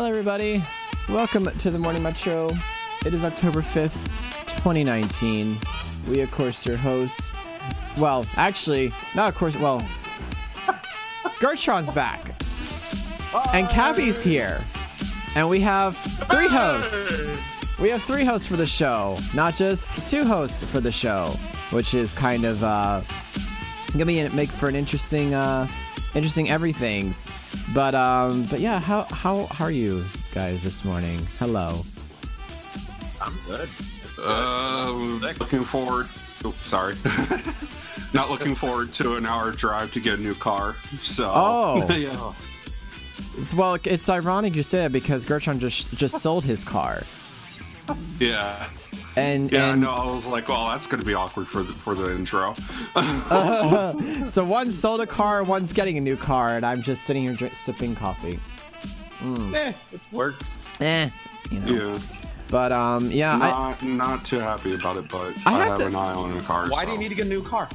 Hello, everybody. Welcome to the Morning Metro. It is October 5th, 2019. We, of course, your hosts. Well, actually, not of course. Well, Gertron's back. And Cappy's here. And we have three hosts. We have three hosts for the show, not just two hosts for the show, which is kind of uh, gonna be make for an interesting, uh, interesting everything's. But um, but yeah, how how how are you guys this morning? Hello. I'm good. Good. Uh, looking forward. Oh, sorry. Not looking forward to an hour drive to get a new car. So. Oh. yeah. Well, it's ironic you say it because Gertron just just sold his car, Yeah. And Yeah. and no, I was like, well, that's gonna be awkward for the for the intro. so one sold a car, one's getting a new car, and I'm just sitting here dri- sipping coffee. Eh, it works. Eh, you know. yeah. But um, yeah, I, Not not too happy about it, but I I, have have, to- an eye on a car. Why so. do you need to get a new car?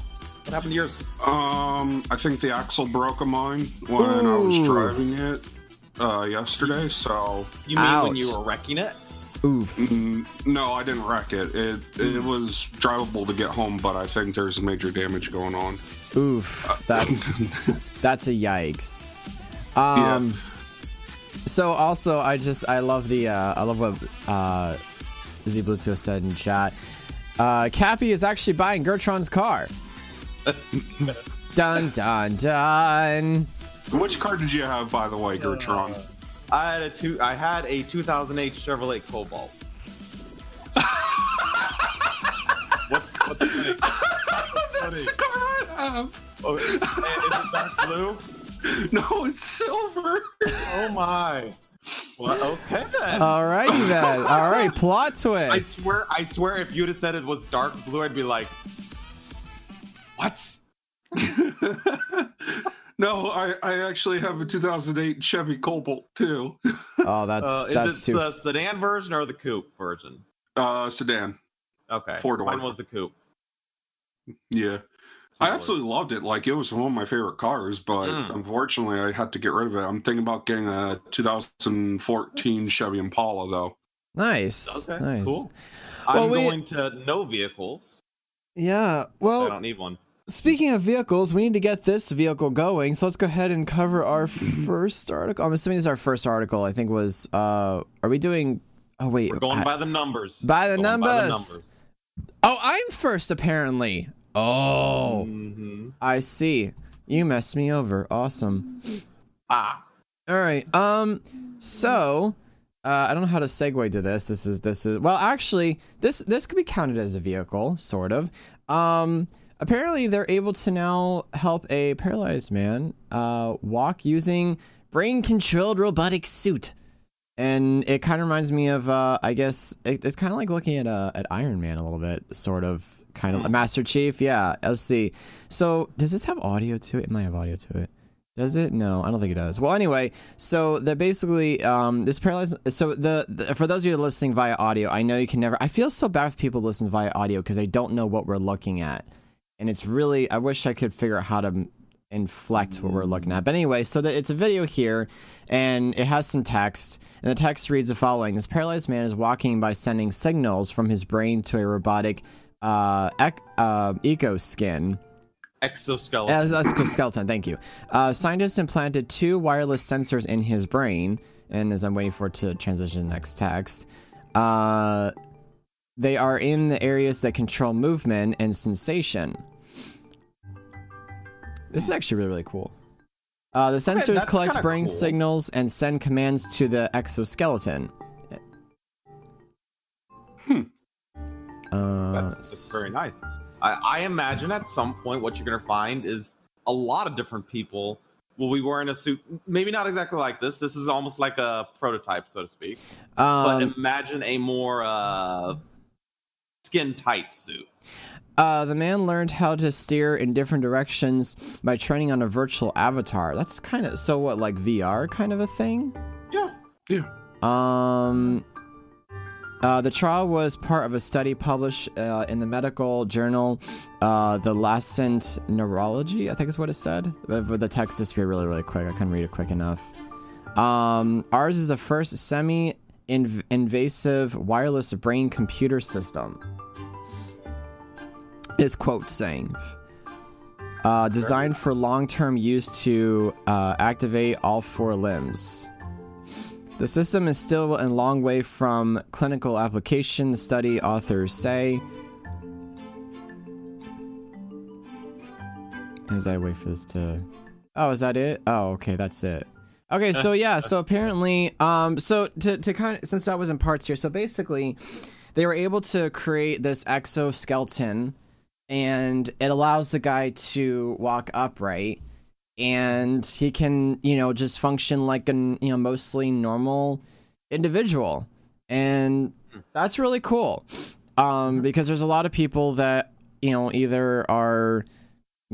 What happened to yours? Um, I think the axle broke on mine when I was driving it uh, yesterday. So You mean when you were wrecking it? Oof. Mm, No, I didn't wreck it. It it was drivable to get home, but I think there's major damage going on. Oof, that's that's a yikes. Um, so also I just I love the uh, I love what uh, Z Bluetooth said in chat. Uh, Cappy is actually buying Gertron's car. dun dun dun. Which car did you have, by the way, Gertron? I had a two. I had a 2008 Chevrolet Cobalt. what's what's funny? That's the car I have. Oh, is it dark blue? No, it's silver. Oh my. Well, okay then. Alrighty then. All right, plot twist. I swear, I swear, if you'd have said it was dark blue, I'd be like, "What?" no, I, I actually have a 2008 Chevy Cobalt too. Oh, that's Uh, is that's it too. the sedan version or the coupe version? Uh, sedan. Okay, Four-door. Mine was the coupe. Yeah. I absolutely loved it. Like it was one of my favorite cars, but Mm. unfortunately, I had to get rid of it. I'm thinking about getting a 2014 Chevy Impala though. nice. Okay, nice. cool. Well, I'm we- going to no vehicles. Yeah. Well, I don't need one. Speaking of vehicles, we need to get this vehicle going. So let's go ahead and cover our first article. I'm assuming this is our first article. I think was. Uh, are we doing? Oh wait. We're going I- by the numbers. By the Going numbers. oh, I'm first apparently. Oh, Mhm. I see. You messed me over. Awesome. Ah, All right. Um. So, uh, I don't know how to segue to this. This is this is well, actually, this this could be counted as a vehicle, sort of. Um. Apparently, they're able to now help a paralyzed man uh, walk using brain-controlled robotic suit, and it kind of reminds me of, uh, I guess, it, it's kind of like looking at uh, at Iron Man a little bit, sort of, kind of Master Chief. Yeah. Let's see. So, does this have audio to it? It might have audio to it. Does it? No, I don't think it does. Well, anyway, so they're basically um, this paralyzed. So the, the for those of you listening via audio, I know you can never. I feel so bad for people listening via audio because they don't know what we're looking at, and it's really. I wish I could figure out how to inflect what we're looking at. But anyway, so that it's a video here, and it has some text, and the text reads the following: This paralyzed man is walking by sending signals from his brain to a robotic uh, ec- uh, eco skin. exoskeleton. As exoskeleton, thank you. Uh, scientists implanted two wireless sensors in his brain, and as I'm waiting for it to transition to the next text, uh, they are in the areas that control movement and sensation. This is actually really, really cool. Uh, the sensors that's collect brain cool. signals and send commands to the exoskeleton. Hmm. Uh, that's, that's very nice. I, I imagine at some point what you're going to find is a lot of different people will be wearing a suit. Maybe not exactly like this. This is almost like a prototype, so to speak. But um, imagine a more uh, skin tight suit. Uh, the man learned how to steer in different directions by training on a virtual avatar. That's kind of so what like VR kind of a thing. Yeah. Yeah. Um, uh, the trial was part of a study published uh, in the medical journal, uh, The Lancet Neurology. I think is what it said. But but the text disappeared really, really quick. I couldn't read it quick enough. Um, ours is the first semi invasive wireless brain computer system. Is quote saying. Uh, designed for long term use to uh, activate all four limbs. The system is still a long way from clinical application, study authors say. As I wait for this to. Oh, is that it? Oh, okay, that's it. Okay, so yeah, so apparently, um, so to to kind of since that was in parts here, so basically, they were able to create this exoskeleton, and it allows the guy to walk upright, and he can you know just function like an you know mostly normal individual, and that's really cool, um, because there's a lot of people that you know either are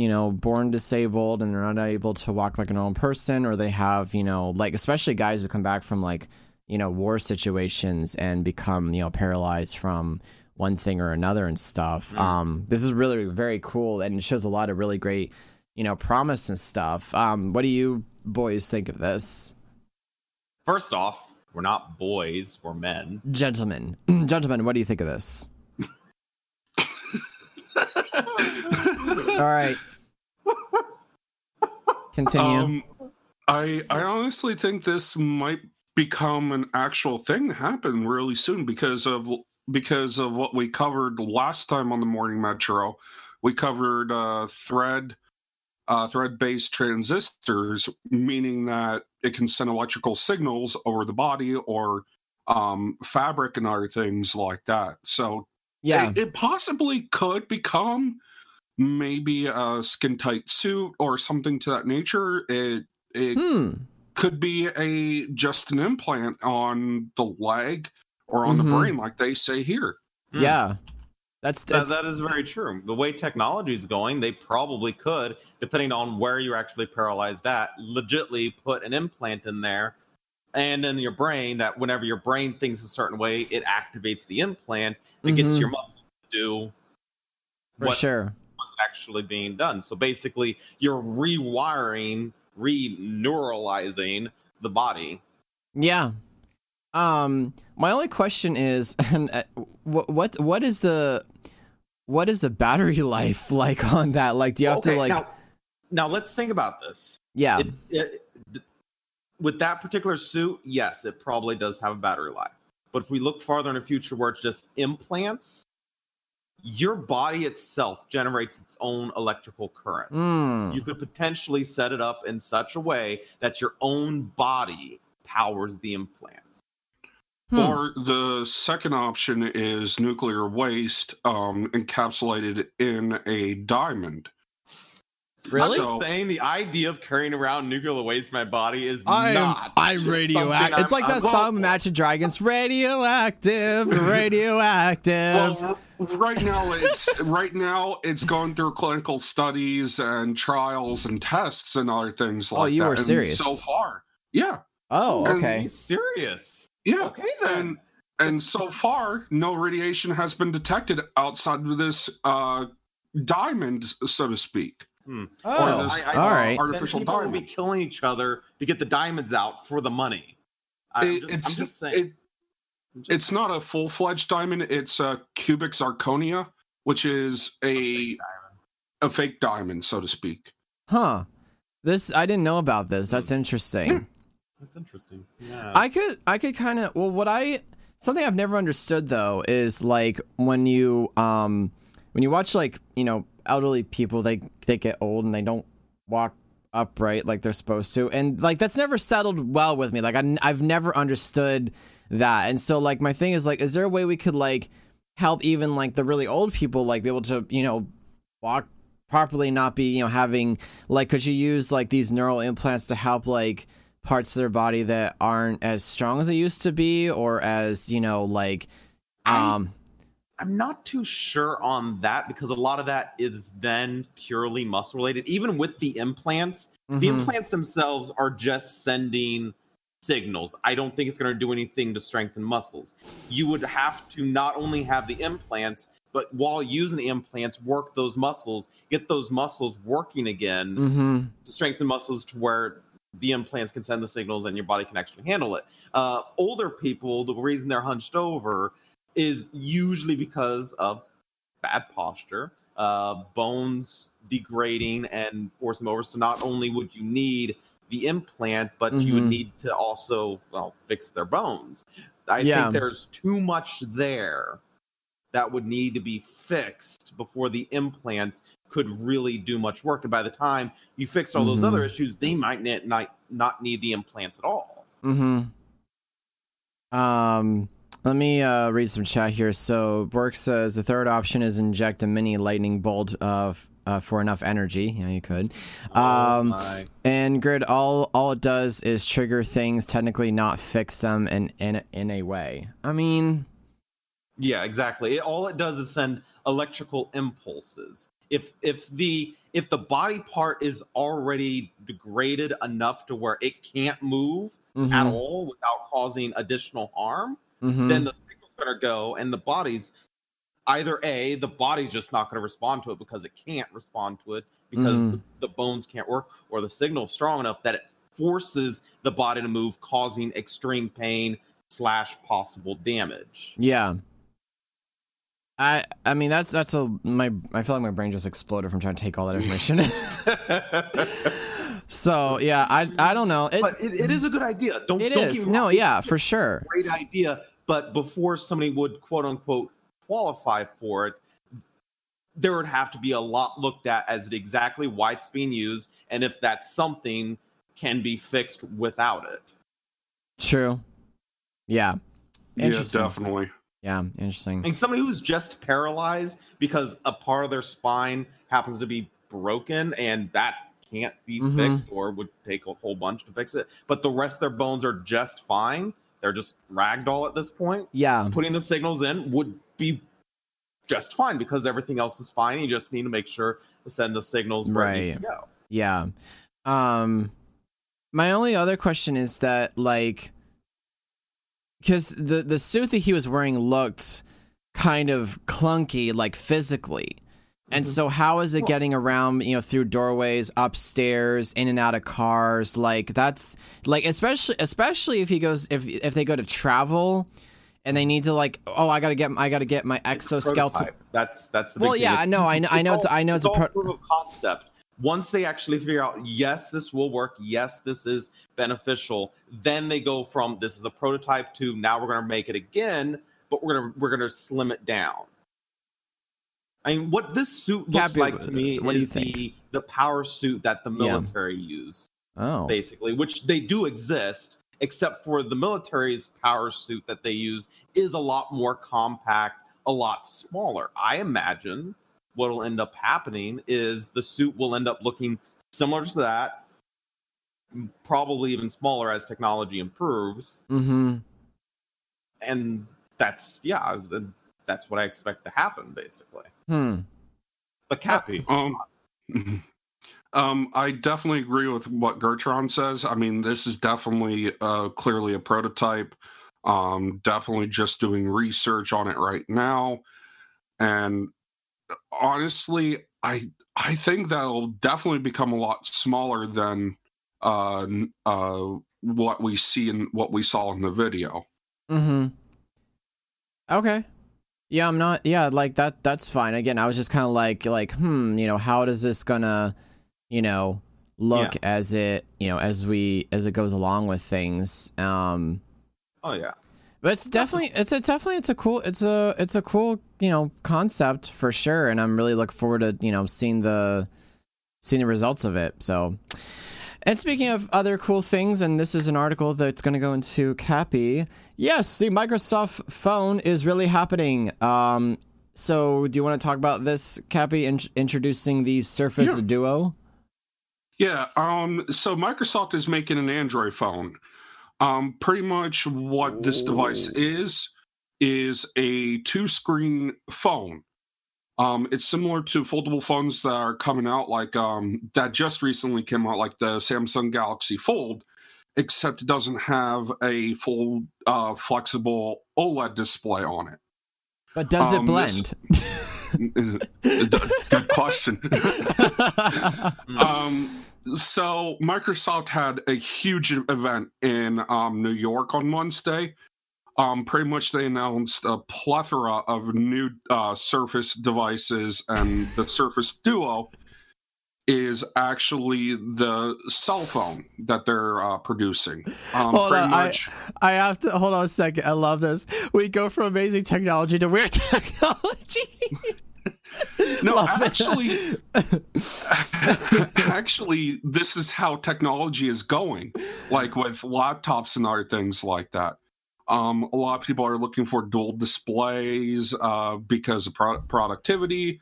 you know, born disabled and they're not able to walk like a normal person, or they have, you know, like especially guys who come back from like, you know, war situations and become, you know, paralyzed from one thing or another and stuff. Mm. Um, this is really very cool and it shows a lot of really great, you know, promise and stuff. Um, what do you boys think of this? First off, we're not boys, we're men. Gentlemen, gentlemen, what do you think of this? All right. Continue. Um, I I honestly think this might become an actual thing happen really soon because of because of what we covered last time on the morning metro. We covered uh, thread uh, thread based transistors, meaning that it can send electrical signals over the body or um, fabric and other things like that. So yeah, it, it possibly could become maybe a skin tight suit or something to that nature. It it hmm. could be a just an implant on the leg or on mm-hmm. the brain, like they say here. Hmm. Yeah. That's, that's that, that is very true. The way technology is going, they probably could, depending on where you're actually paralyzed at, legitly put an implant in there and in your brain that whenever your brain thinks a certain way, it activates the implant. It mm-hmm. gets your muscle to do for what, sure was actually being done. So basically, you're rewiring, re-neuralizing the body. Yeah. Um, my only question is, and uh, what what what is the what is the battery life like on that? Like, do you have okay, to like? Now, now, let's think about this. Yeah. It, it, with that particular suit, yes, it probably does have a battery life. But if we look farther in the future where it's just implants, your body itself generates its own electrical current. Mm. You could potentially set it up in such a way that your own body powers the implants. Hmm. Or the second option is nuclear waste um, encapsulated in a diamond. Really? I'm saying the idea of carrying around nuclear waste in my body is I'm, not. I'm radioactive. It's like that I'm, song Imagine Dragons. Radioactive, radioactive. Well, right now, it's right now it's going through clinical studies and trials and tests and other things oh, like that. Oh, you were serious so far. Yeah. Oh, okay. serious. Yeah. Okay then. And, and so far, no radiation has been detected outside of this uh, diamond, so to speak. Hmm. Oh, this, I, I, all right. Artificial people diamond. will be killing each other to get the diamonds out for the money. I'm, it, just, I'm just saying. It, just... It's not a full fledged diamond. It's a cubic zirconia, which is a a fake, a fake diamond, so to speak. Huh. This I didn't know about this. That's hmm. interesting. Hmm. That's interesting. Yeah. I could I could kind of well what I something I've never understood though is like when you um when you watch like, you know, elderly people they they get old and they don't walk upright like they're supposed to and like that's never settled well with me like I, i've never understood that and so like my thing is like is there a way we could like help even like the really old people like be able to you know walk properly not be you know having like could you use like these neural implants to help like parts of their body that aren't as strong as they used to be or as you know like um I'm not too sure on that because a lot of that is then purely muscle related. Even with the implants, mm-hmm. the implants themselves are just sending signals. I don't think it's going to do anything to strengthen muscles. You would have to not only have the implants, but while using the implants, work those muscles, get those muscles working again mm-hmm. to strengthen muscles to where the implants can send the signals and your body can actually handle it. Uh, older people, the reason they're hunched over is usually because of bad posture, uh, bones degrading and force them over. So not only would you need the implant, but you would Mhm. need to also well fix their bones. I Yeah. think there's too much there that would need to be fixed before the implants could really do much work. And by the time you fixed all those Mhm. other issues, they might not, not not need the implants at all. Mm-hmm. Um, let me uh, read some chat here. So Bork says the third option is inject a mini lightning bolt of uh, for enough energy. Yeah, you could. Oh Um, my. and grid all all it does is trigger things, technically not fix them in in in a way. I mean, Yeah, exactly. It, all it does is send electrical impulses. If if the if the body part is already degraded enough to where it can't move at mhm, all without causing additional harm, mhm. then the signal's to go, and the body's either a the body's just not going to respond to it because it can't respond to it because Mhm. the, the bones can't work, or the signal's strong enough that it forces the body to move, causing extreme pain slash possible damage. yeah. I I mean that's that's a my I feel like my brain just exploded from trying to take all that information. so yeah, I I don't know. It but it, it is a good idea. Don't it don't is no yeah for sure. great idea. But before somebody would quote unquote qualify for it, there would have to be a lot looked at as exactly why it's being used and if that something can be fixed without it. True. Yeah. Yeah, Interesting. definitely. Yeah, interesting. And somebody who's just paralyzed because a part of their spine happens to be broken and that can't be Mhm. fixed or would take a whole bunch to fix it, but the rest of their bones are just fine. They're just ragdoll at this point. Yeah. putting the signals in would be just fine because everything else is fine. You just need to make sure to send the signals where it needs to go. Yeah. Um my only other question is that like cuz the the suit that he was wearing looked kind of clunky like physically. And Mhm. so how is it getting around, you know, through doorways, upstairs, in and out of cars? Like that's like especially especially if he goes if if they go to travel and they need to like oh I got to get I got to get my exoskeleton. That's that's the Well, big yeah. I know, I know, I know it's, I know it's, a all pro- proof of concept. Once they actually figure out, yes, this will work. Yes, this is beneficial. Then they go from this is the prototype to now we're going to make it again, but we're gonna we're gonna slim it down. I mean, what this suit looks Cappy, like to me uh, what do you is the the power suit that the Yeah. military use. oh basically, which they do exist, except for the military's power suit that they use is a lot more compact, a lot smaller. I imagine what will end up happening is the suit will end up looking similar to that, probably even smaller as technology improves. mhm And that's, yeah, th- that's what I expect to happen, basically. hmm But Cappy, Um, um, I definitely agree with what Gertron says. I mean, this is definitely uh, clearly a prototype. Um, definitely just doing research on it right now, and honestly, I I think that'll definitely become a lot smaller than uh, uh, what we see in what we saw in the video. Mm-hmm. Okay. Yeah, I'm not. Yeah, like that. That's fine. Again, I was just kind of like, like, hmm, you know, how does this gonna, you know, look as it, you know, as we as it goes along with things. Um, oh yeah. but it's definitely, it's a definitely, it's a cool, it's a, it's a cool, you know, concept for sure, and I'm really looking forward to, you know, seeing the, seeing the results of it. So. And speaking of other cool things, and this is an article that's going to go into Cappy. Yes, the Microsoft phone is really happening. Um, so, do you want to talk about this, Cappy, in- introducing the Surface Yeah. Duo? Yeah. Um. So Microsoft is making an Android phone. Um. Pretty much what this device is is a two-screen phone. Um. It's similar to foldable phones that are coming out, like um that just recently came out, like the Samsung Galaxy Fold, except it doesn't have a full uh, flexible OLED display on it. But does Um, it this- blend? Good question. Um, so Microsoft had a huge event in um, New York on Wednesday. Um, pretty much they announced a plethora of new uh, Surface devices, and the Surface Duo is actually the cell phone that they're uh, producing. Um, Hold on, I- I have to hold on a second. I love this. We go from amazing technology to weird technology. no, Love actually, actually, this is how technology is going. Like with laptops and other things like that. Um, a lot of people are looking for dual displays uh, because of pro- productivity,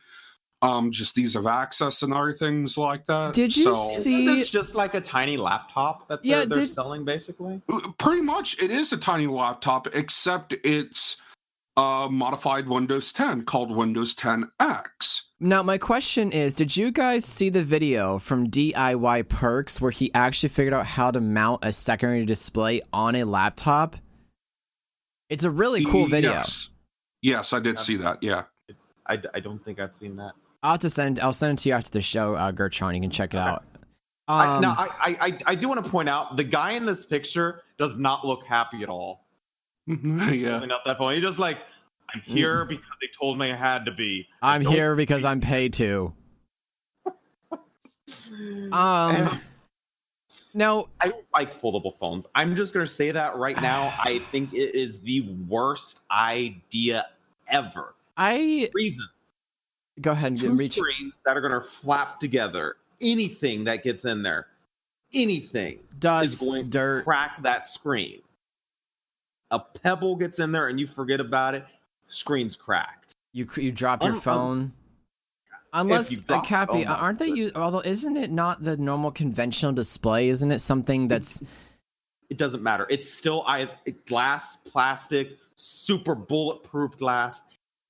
um, just ease of access, and other things like that. Did you So- see- Isn't this just like a tiny laptop that they're, Yeah, they're did- selling, basically? Pretty much, it is a tiny laptop, except it's a modified Windows 10 called Windows 10X. Now, my question is Did you guys see the video from DIY Perks where he actually figured out how to mount a secondary display on a laptop? It's a really cool video. Yes, yes I did see that. Yeah. I, I don't think I've seen that. I'll have to send. I'll send it to you after the show, uh, Gertron. You can check it Okay. out. I, Um, now, I, I, I, I do want to point out the guy in this picture does not look happy at all. yeah. Holding up that phone. He's just like, I'm here because they told me I had to be. I I'm here because I'm paid to. Um, now, I don't like foldable phones. I'm just going to say that right now. I think it is the worst idea ever. I Reason. go ahead and Two reach. screens that are going to flap together. Anything that gets in there, anything is Dust, dirt. crack that screen. A pebble gets in there and you forget about it, screen's cracked. You you drop your Un- un- phone. Unless you uh, Cappy, oh aren't they? u- Although, isn't it not the normal conventional display? Isn't it something that's It doesn't matter. It's still I glass, plastic, super bulletproof glass.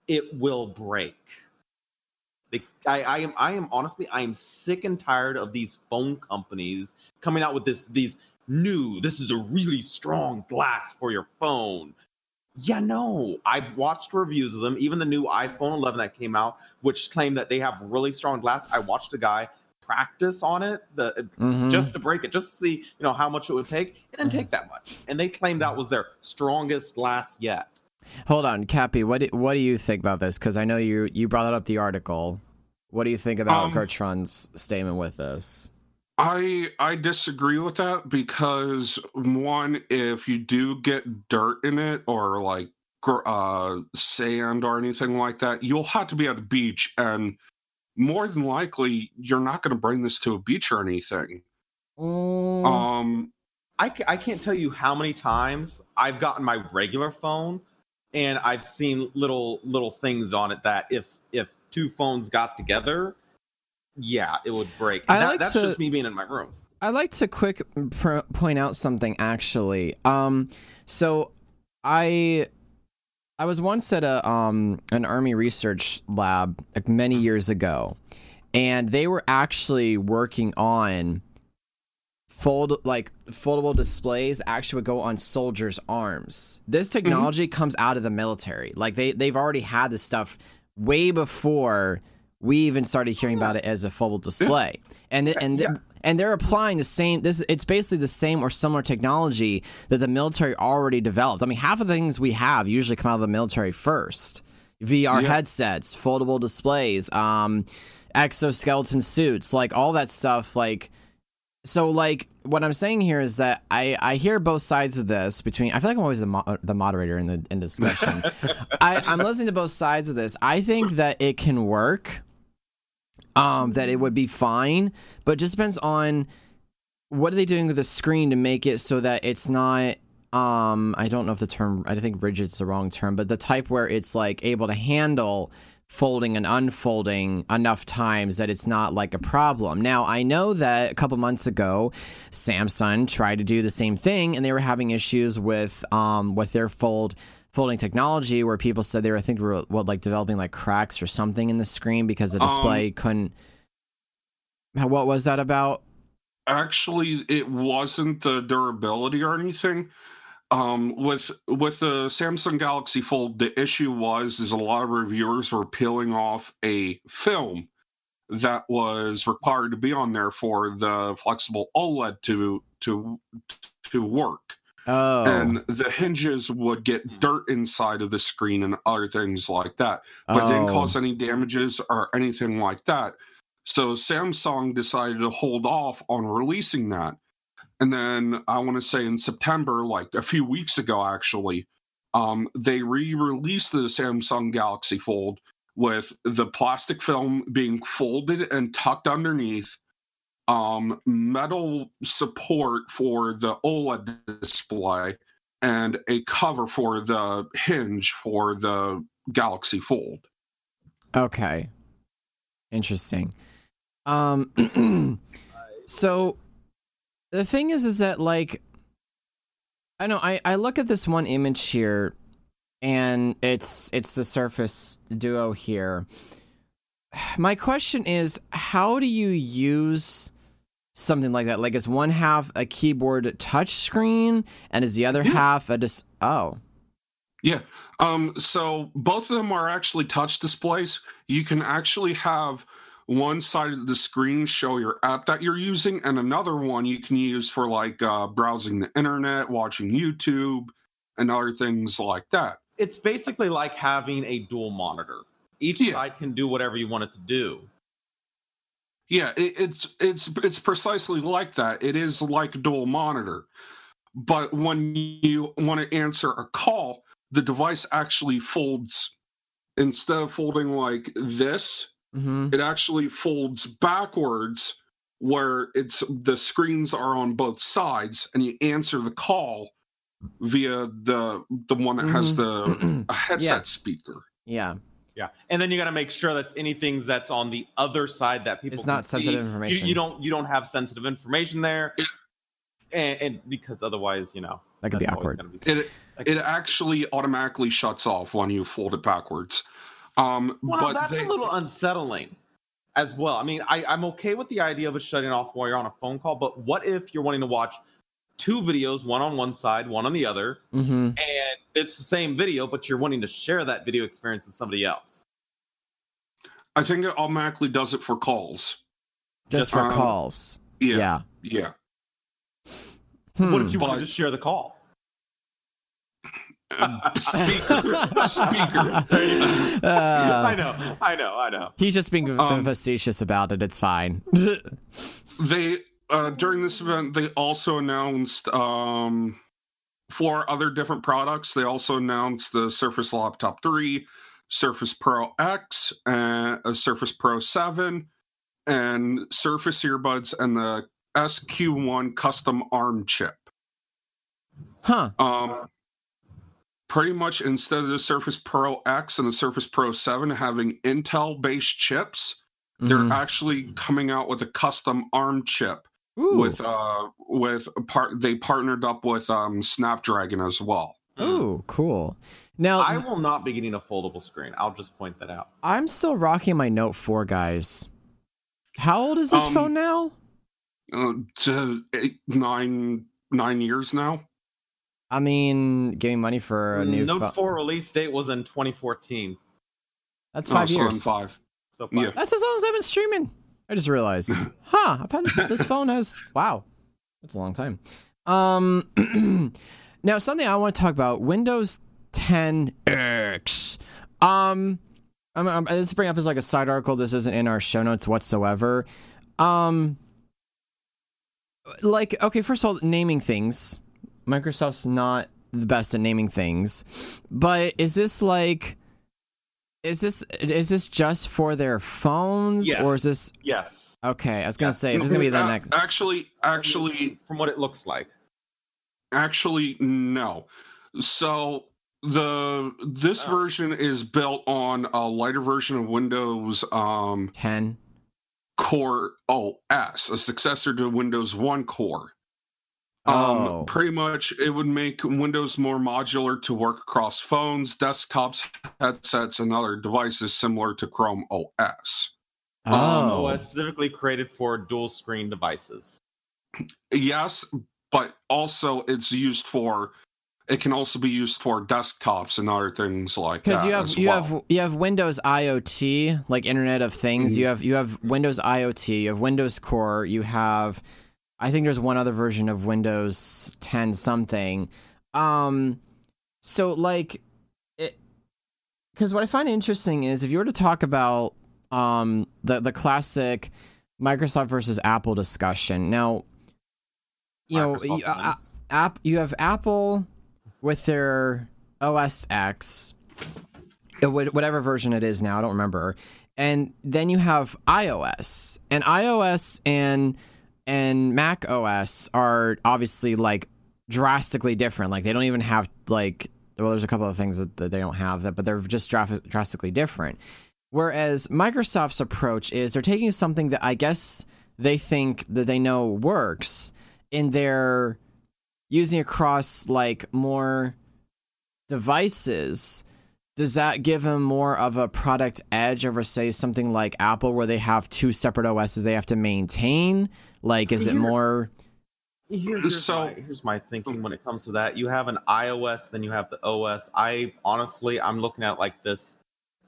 It will break. They, I, I am I am honestly I am sick and tired of these phone companies coming out with this these new this is a really strong glass for your phone. Yeah, no. I've watched reviews of them, even the new iPhone 11 that came out, which claim that they have really strong glass. I watched a guy practice on it, the Mhm. just to break it, just to see, you know, how much it would take. It didn't take that much, and they claimed that was their strongest glass yet. Hold on, Cappy. What do, what do you think about this? Because I know you you brought up the article. What do you think about Um, Gertron's statement with this? I I disagree with that because one, if you do get dirt in it or like uh, sand or anything like that, you'll have to be at a beach, and more than likely, you're not going to bring this to a beach or anything. Mm, Um, I, I can't tell you how many times I've gotten my regular phone and I've seen little little things on it that if if two phones got together, yeah, it would break. I That- like that's to- just me being in my room. I'd like to quick pr- point out something actually. Um, so I I was once at a um an army research lab like many years ago, and they were actually working on fold like foldable displays actually would go on soldiers' arms. This technology comes out of the military. Like they they've already had this stuff way before we even started hearing about it as a foldable display. And th- and th- Yeah. and they're applying the same this it's basically the same or similar technology that the military already developed. I mean, half of the things we have usually come out of the military first. VR Yeah. headsets, foldable displays, um exoskeleton suits, like all that stuff like so like what I'm saying here is that I I hear both sides of this between I feel like I'm always the, mo- the moderator in the in discussion. I I'm listening to both sides of this. I think that it can work. Um that it would be fine, but just depends on what are they doing with the screen to make it so that it's not um I don't know if the term I think rigid's the wrong term, but the type where it's like able to handle folding and unfolding enough times that it's not like a problem. Now, I know that a couple months ago, Samsung tried to do the same thing and they were having issues with um with their fold folding technology where people said they were I think were what like developing like cracks or something in the screen because the Um, display couldn't what was that about? actually, it wasn't the durability or anything. um, with with the Samsung Galaxy Fold, the issue was is a lot of reviewers were peeling off a film that was required to be on there for the flexible OLED to to to work. Oh. And the hinges would get dirt inside of the screen and other things like that, but didn't Oh. cause any damages or anything like that. So Samsung decided to hold off on releasing that. And then I want to say in September, like a few weeks ago, actually, um, they re-released the Samsung Galaxy Fold with the plastic film being folded and tucked underneath, um, metal support for the OLED display, and a cover for the hinge for the Galaxy Fold. Okay. Interesting. Um so the thing is is that like I know I I look at this one image here and it's it's the Surface Duo here. My question is how do you use something like that? Like is one half a keyboard touch screen and is the other Yeah. half a dis Oh. Yeah. Um, so both of them are actually touch displays. You can actually have one side of the screen show your app that you're using, and another one you can use for like uh, browsing the internet, watching YouTube, and other things like that. It's basically like having a dual monitor. Each Yeah. side can do whatever you want it to do. Yeah, it, it's it's it's precisely like that. It is like dual monitor, but when you want to answer a call, the device actually folds instead of folding like this. Mhm. it actually folds backwards where it's the screens are on both sides and you answer the call via the the one that has the a headset Yeah. speaker Yeah. Yeah, and then you got to make sure that's anything that's on the other side that people It's can not sensitive see. information. You, you don't you don't have sensitive information there, and, and because otherwise, you know, That could be awkward. be- it it actually automatically shuts off when you fold it backwards um Well, but that's they- a little unsettling as well. I mean, I, I'm okay with the idea of it shutting off while you're on a phone call, but what if you're wanting to watch two videos, one on one side, one on the other, Mhm. and it's the same video, but you're wanting to share that video experience with somebody else? i think it automatically does it for calls Just Just for um, calls. yeah Yeah. yeah, Hmm. What if you want But- to just share the call? Uh, speaker speaker Uh, I know, I know, I know. He's just being Um, facetious about it. It's fine. they uh, during this event they also announced um, for other different products they also announced the surface laptop 3 surface pro x and a surface pro 7 and surface earbuds and the sq1 custom arm chip huh. um, pretty much instead of the surface pro x and the surface pro 7 having intel based chips they're Mhm. actually coming out with a custom arm chip Ooh. with uh with part they partnered up with um snapdragon as well Ooh, cool. Now I will not be getting a foldable screen. I'll just point that out. I'm still rocking my Note 4, guys. How old is this Um, phone now? uh, to eight nine nine years now I mean, giving money for a new Note phone. 4 release date was in 2014. That's five Oh, so I'm years. five So five. Yeah. That's as long as I've been streaming. I just realized. huh. I've had this, this phone has wow. That's a long time. Um now something I want to talk about, Windows 10X. Um I'm, I'm let's bring up as like a side article. This isn't in our show notes whatsoever. Um like okay, first of all, naming things. Microsoft's not the best at naming things. But is this like is this is this just for their phones Yes. or is this Yes. okay? I was gonna Yes. say this is gonna be the Uh, next. actually actually from what it looks like. Actually, no. So the this Oh. version is built on a lighter version of Windows um, Ten. Core OS, a successor to Windows One Core. Oh. Um, pretty much, it would make Windows more modular to work across phones, desktops, headsets, and other devices similar to Chrome OS. Oh. Um, OS specifically created for dual screen devices. Yes, but also it's used for it can also be used for desktops and other things like that. because you have as you well. have you have Windows IoT like Internet of Things. Mhm. You have you have Windows IoT. You have Windows Core. You have I think there's one other version of Windows 10 something. Um, so like it because what I find interesting is if you were to talk about um the the classic Microsoft versus Apple discussion. Now, you know, you- uh, uh, app you have Apple with their OS X, uh, whatever version it is now, I don't remember. And then you have iOS, and iOS and and Mac OS are obviously like drastically different. Like they don't even have like well, there's a couple of things that, that they don't have that, but they're just dra- drastically different. Whereas Microsoft's approach is they're taking something that I guess they think that they know works, and they're using across like more devices. Does that give them more of a product edge over, say, something like Apple, where they have two separate OSs they have to maintain? Like, is it more? Here- here's, So- my, here's my thinking when it comes to that. You have an iOS, then you have the OS. I honestly, I'm looking at it like this.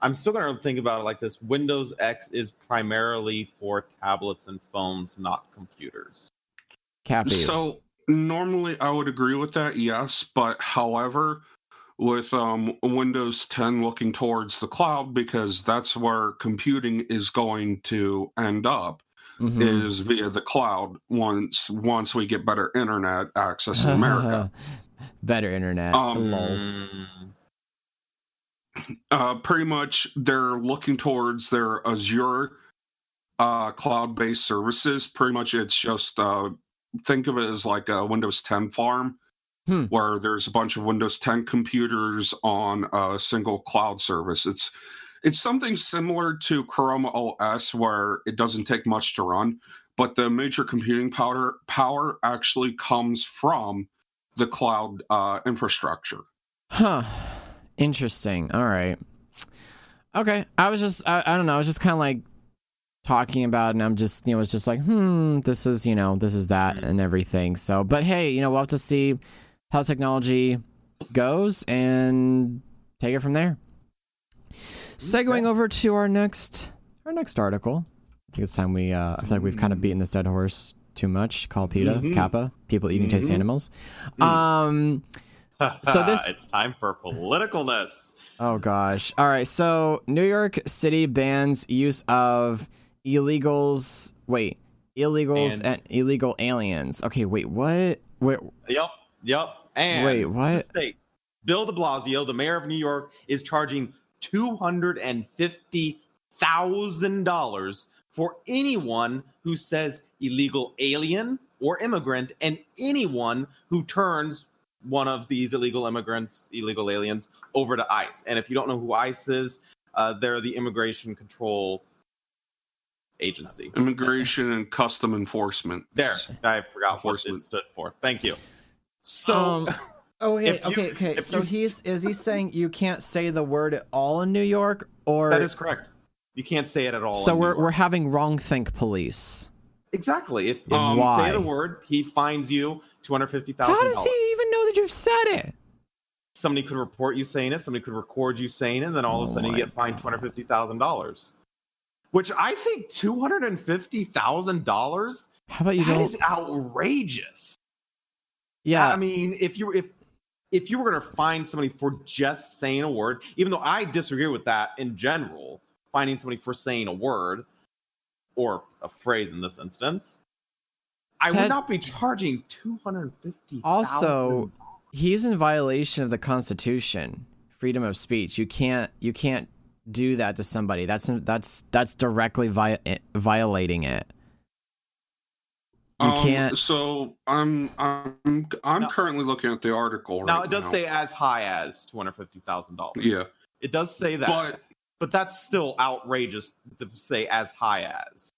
I'm still going to think about it like this. Windows X is primarily for tablets and phones, not computers. Cappy. So normally I would agree with that, yes. But however, with um, Windows 10 looking towards the cloud, because that's where computing is going to end up, Mhm. is via the cloud once once we get better internet access in America. Better internet. Um, uh, pretty much they're looking towards their Azure uh, cloud-based services. Pretty much, it's just uh, think of it as like a Windows 10 farm, Hmm. where there's a bunch of Windows 10 computers on a single cloud service. It's it's something similar to Chrome OS, where it doesn't take much to run, but the major computing power power actually comes from the cloud uh, infrastructure. Huh. Interesting. All right. Okay. I was just, I, I don't know. I was just kind of like talking about it and I'm just, you know, it's just like, hmm, this is, you know, this is that Mhm. and everything. So, but hey, you know, we'll have to see how technology goes and take it from there. Segueing over to our next, our next article. I think it's time we, uh, I feel like we've kind of beaten this dead horse too much. Call PETA, Mhm. Kappa, people eating tasty Mhm. animals. Mm. Um, So this- it's time for politicalness. Oh gosh. All right. So New York City bans use of illegals. Wait, illegals and, And- illegal aliens. Okay. Wait. What? Wait. Yep, yep. And Wait, what? State. Bill De Blasio, the mayor of New York, is charging two hundred and fifty thousand dollars for anyone who says illegal alien or immigrant, and anyone who turns one of these illegal immigrants, illegal aliens, over to ICE. And if you don't know who ICE is, uh, they're the immigration control agency. Immigration and Custom Enforcement. There, I forgot what Enforcement. it stood for. Thank you. So, Um, oh wait. you- okay. Okay. So you he's is he saying you can't say the word at all in New York, or that is correct. You can't say it at all. so we're we're having wrong think police. exactly. If, if Um, you say the word, he fines you two hundred fifty How does he even know that you've said it? Somebody could report you saying it. Somebody could record you saying it. And then all of a Oh sudden you get fined two hundred fifty thousand dollars. Which I think two hundred and fifty thousand dollars How about you that don't? is outrageous. yeah. I mean, if you if if you were going to find somebody for just saying a word, even though I disagree with that in general, finding somebody for saying a word or a phrase in this instance, I Ted- would not be charging two hundred fifty. Also, he's in violation of the Constitution, freedom of speech. You can't you can't do that to somebody. That's that's that's directly vi- violating it. You Um, can't. So I'm I'm I'm No. currently looking at the article. now right it does now. say as high as two hundred fifty thousand dollars. yeah, it does say that, but, but that's still outrageous to say as high as.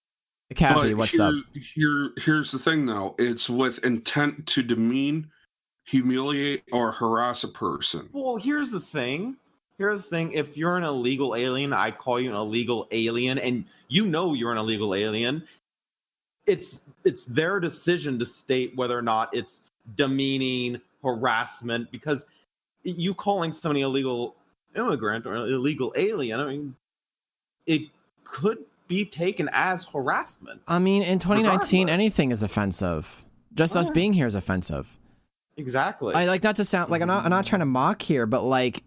Cappy, but what's here, up? Here here's the thing though. It's with intent to demean, humiliate, or harass a person. Well, here's the thing. Here's the thing. If you're an illegal alien, I call you an illegal alien, and you know you're an illegal alien. It's it's their decision to state whether or not it's demeaning, harassment because you calling somebody illegal immigrant or illegal alien, I mean, it could be taken as harassment. I mean, in 2019, Regardless. anything is offensive. Just us Yeah. being here is offensive. Exactly. I like not to sound like I'm not. I'm not trying to mock here, but like,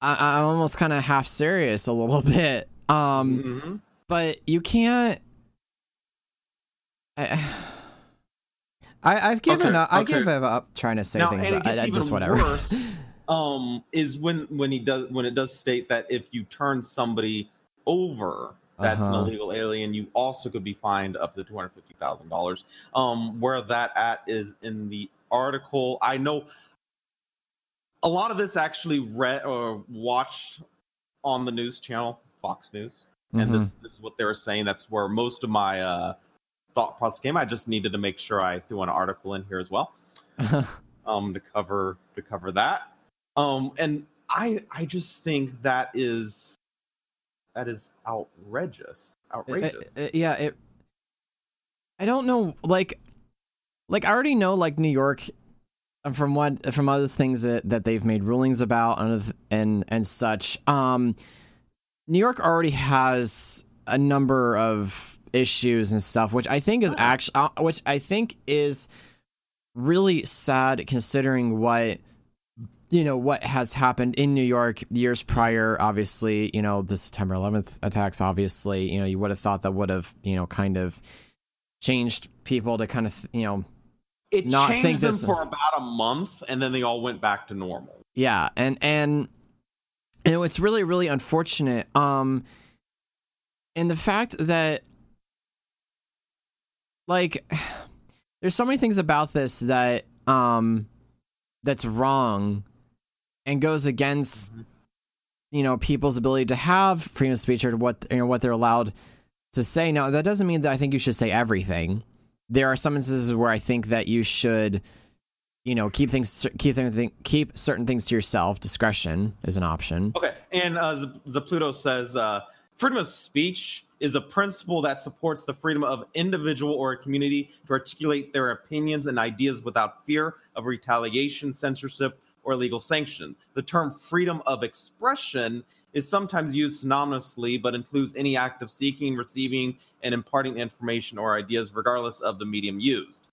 I, I'm almost kind of half serious a little bit. Um, Mhm. but you can't. I, I I've given Okay, up. I give up trying to say now, things. it I, gets I even just whatever. worse. um, is when when he does when it does state that if you turn somebody over that's Uh-huh. an illegal alien, you also could be fined up to two hundred fifty thousand dollars. Um, where that at is in the article. I know a lot of this actually read or watched on the news channel Fox News, and Mhm. this this is what they were saying. That's where most of my uh, thought process came. I just needed to make sure I threw an article in here as well um to cover to cover that um and i i just think that is that is outrageous outrageous yeah, it. I don't know, like, like I already know, like New York, uh, from what from other things that that they've made rulings about and and and such. Um, New York already has a number of issues and stuff, which I think is Oh. actually, uh, which I think is really sad considering what you know what has happened in New York years prior. Obviously, you know the September 11th attacks. Obviously, you know you would have thought that would have you know kind of changed people to kind of you know it not changed think them this- for about a month and then they all went back to normal yeah and and you know it's really really unfortunate um and the fact that like there's so many things about this that um that's wrong and goes against Mhm. you know people's ability to have freedom of speech or what you know what they're allowed to say. Now that doesn't mean that i think you should say everything. There are some instances where i think that you should you know keep things keep things keep certain things to yourself. Discretion is an option. Okay. And uh Z- zapluto says uh freedom of speech is a principle that supports the freedom of individual or a community to articulate their opinions and ideas without fear of retaliation censorship or legal sanction. The term freedom of expression is sometimes used synonymously but includes any act of seeking receiving and imparting information or ideas regardless of the medium used.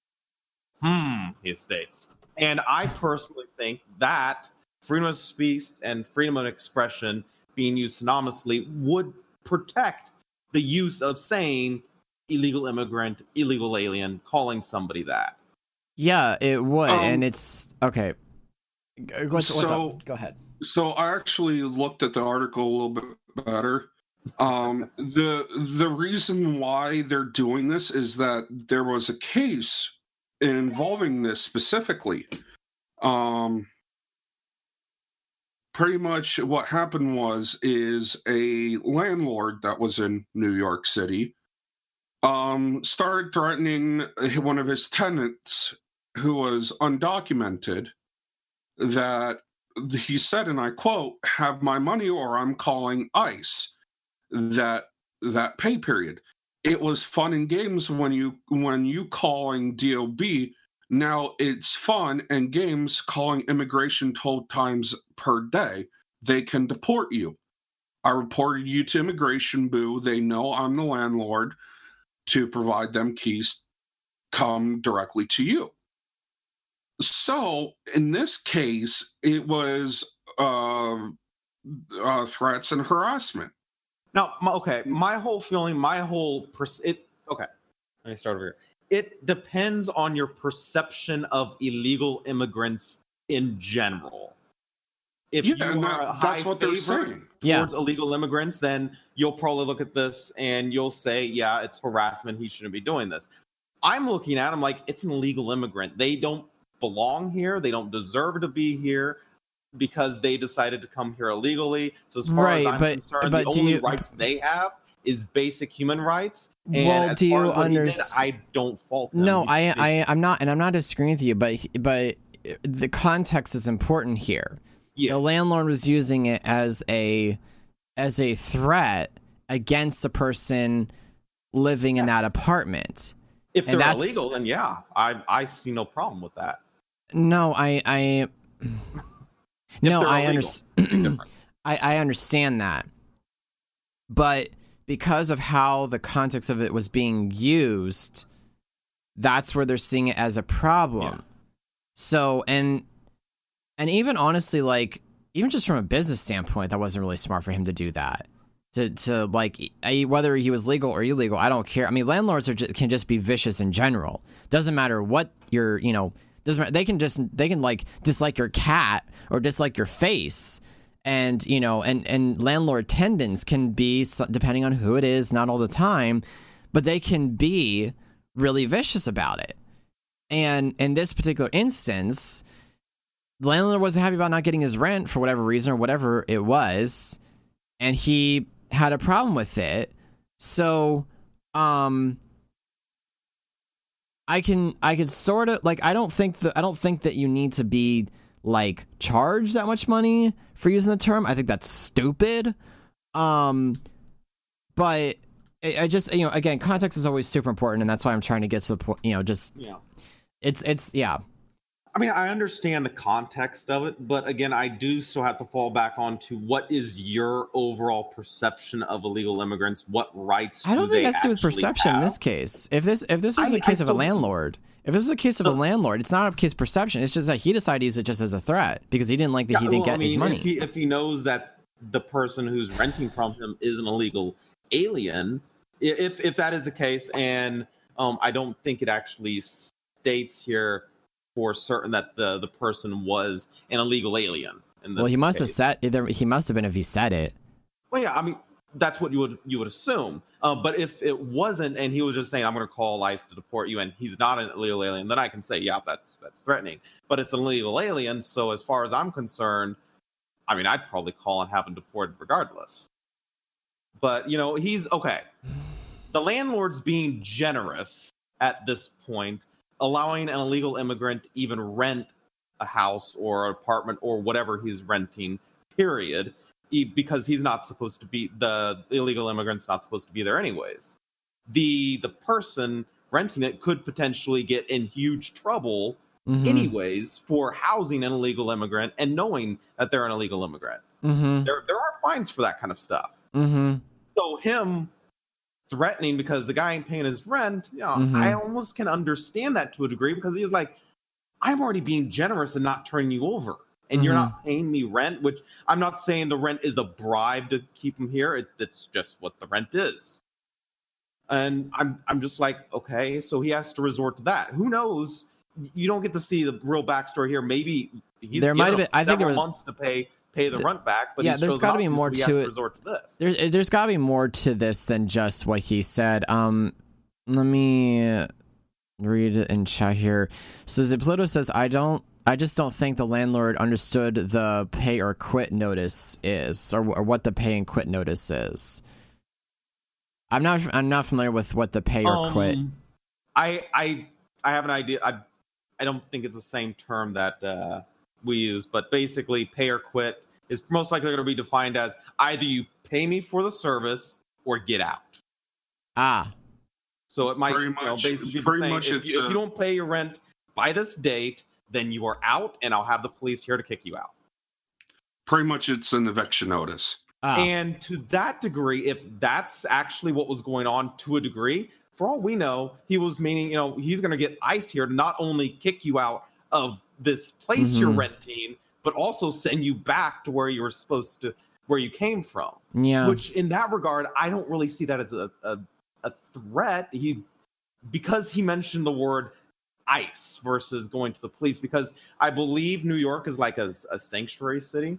Hmm he states. And i personally think that freedom of speech and freedom of expression being used synonymously would protect the use of saying illegal immigrant, illegal alien, calling somebody that. yeah it would Um, and it's okay G- what's, what's so- up go ahead So I actually looked at the article a little bit better. Um, the the reason why they're doing this is that there was a case involving this specifically. Um, pretty much what happened was is a landlord that was in New York City um, started threatening one of his tenants who was undocumented that he said and i quote have my money or i'm calling ICE. That that pay period. It was fun and games when you when you calling DOB now it's fun and games calling immigration toll times per day they can deport you i reported you to immigration boo they know i'm the landlord to provide them keys come directly to you so in this case, it was uh, uh, threats and harassment. Now, okay, my whole feeling, my whole pers- it. Okay, let me start over here. It depends on your perception of illegal immigrants in general. If yeah, you and are a that, high that's what they're favorite saying. Yeah. towards illegal immigrants, then you'll probably look at this and you'll say, "Yeah, it's harassment. He shouldn't be doing this." I'm looking at him like it's an illegal immigrant. They don't belong here. They don't deserve to be here because they decided to come here illegally. So as far Right, as I'm but- concerned, but the only you- rights they have is basic human rights. And Well, do you as what he did, unders- I don't fault. No, I, I, I'm not, and I'm not disagreeing with you, but, but the context is important here. yeah. The landlord was using it as a, as a threat against the person living in that apartment. if and they're that's- illegal, then yeah, I I see no problem with that. no, I I no, I understand. I, I understand that. But because of how the context of it was being used, that's where they're seeing it as a problem. Yeah. So and and even honestly, like even just from a business standpoint, that wasn't really smart for him to do that. To to like whether he was legal or illegal, I don't care. I mean, landlords are just, can just be vicious in general. Doesn't matter what your you know doesn't matter. They can just they can like dislike your cat or dislike your face and you know and and landlord tendons can be depending on who it is not all the time but they can be really vicious about it. And in this particular instance the landlord wasn't happy about not getting his rent for whatever reason or whatever it was and he had a problem with it. So um i can i could sort of like i don't think that i don't think that you need to be like charge that much money for using the term. I think that's stupid. Um, but I, I just you know again context is always super important, and that's why I'm trying to get to the point. You know, just Yeah. it's it's yeah I mean, I understand the context of it, but again, I do still have to fall back onto what is your overall perception of illegal immigrants? What rights? I don't do think that's to do with perception in this case. If this if this was I- a case I of a landlord, if this is a case of a landlord, it's not a case of perception. It's just that he decided to use it just as a threat because he didn't like that he didn't well, get I his money. If he, if he knows that the person who's renting from him is an illegal alien, if if that is the case, and um, I don't think it actually states here for certain that the the person was an illegal alien. Well, he must have said he must have been if he said it. Well, yeah, I mean that's what you would you would assume. Um, but if it wasn't, and he was just saying, "I'm going to call ICE to deport you," and he's not an illegal alien, then I can say, "Yeah, that's that's threatening." But it's an illegal alien, so as far as I'm concerned, I mean, I'd probably call and have him deported regardless. But you know, he's okay. The landlord's being generous at this point, allowing an illegal immigrant to even rent a house or an apartment or whatever he's renting. Period because he's not supposed to be the illegal immigrant's not supposed to be there anyways. The the person renting it could potentially get in huge trouble Mhm. anyways for housing an illegal immigrant and knowing that they're an illegal immigrant. Mhm. There there are fines for that kind of stuff. Mhm. So him threatening because the guy ain't paying his rent, you know, Mhm. I almost can understand that to a degree because he's like, I'm already being generous and not turning you over. And you're Mhm. not paying me rent, which I'm not saying the rent is a bribe to keep him here. It, it's just what the rent is. And I'm I'm just like, okay, so he has to resort to that. Who knows? You don't get to see the real backstory here. Maybe he's There might have been- I think there was- months to pay pay the rent back, but yeah, there's chosen gotta be more to to it. resort to this. There's there's got to be more to this than just what he said. Um, let me read in chat here. So Zipluto says, "I don't, I just don't think the landlord understood the pay or quit notice is, or, or what the pay and quit notice is." I'm not, I'm not familiar with what the pay or quit. Um, I I I have an idea. I I don't think it's the same term that uh, we use, but basically, pay or quit is most likely going to be defined as either you pay me for the service or get out. Ah, So it might Pretty you know, much- basically be the pretty same. much if, it's, you, if you don't pay your rent by this date, then you are out, and I'll have the police here to kick you out. Pretty much, it's an eviction notice. ah, And to that degree, if that's actually what was going on to a degree, for all we know, he was meaning, you know, he's going to get ICE here to not only kick you out of this place you're Mhm. renting, but also send you back to where you were supposed to, where you came from. yeah, Which, in that regard, I don't really see that as a, a, a threat. He, because he mentioned the word ICE versus going to the police, because I believe New York is like a, a sanctuary city.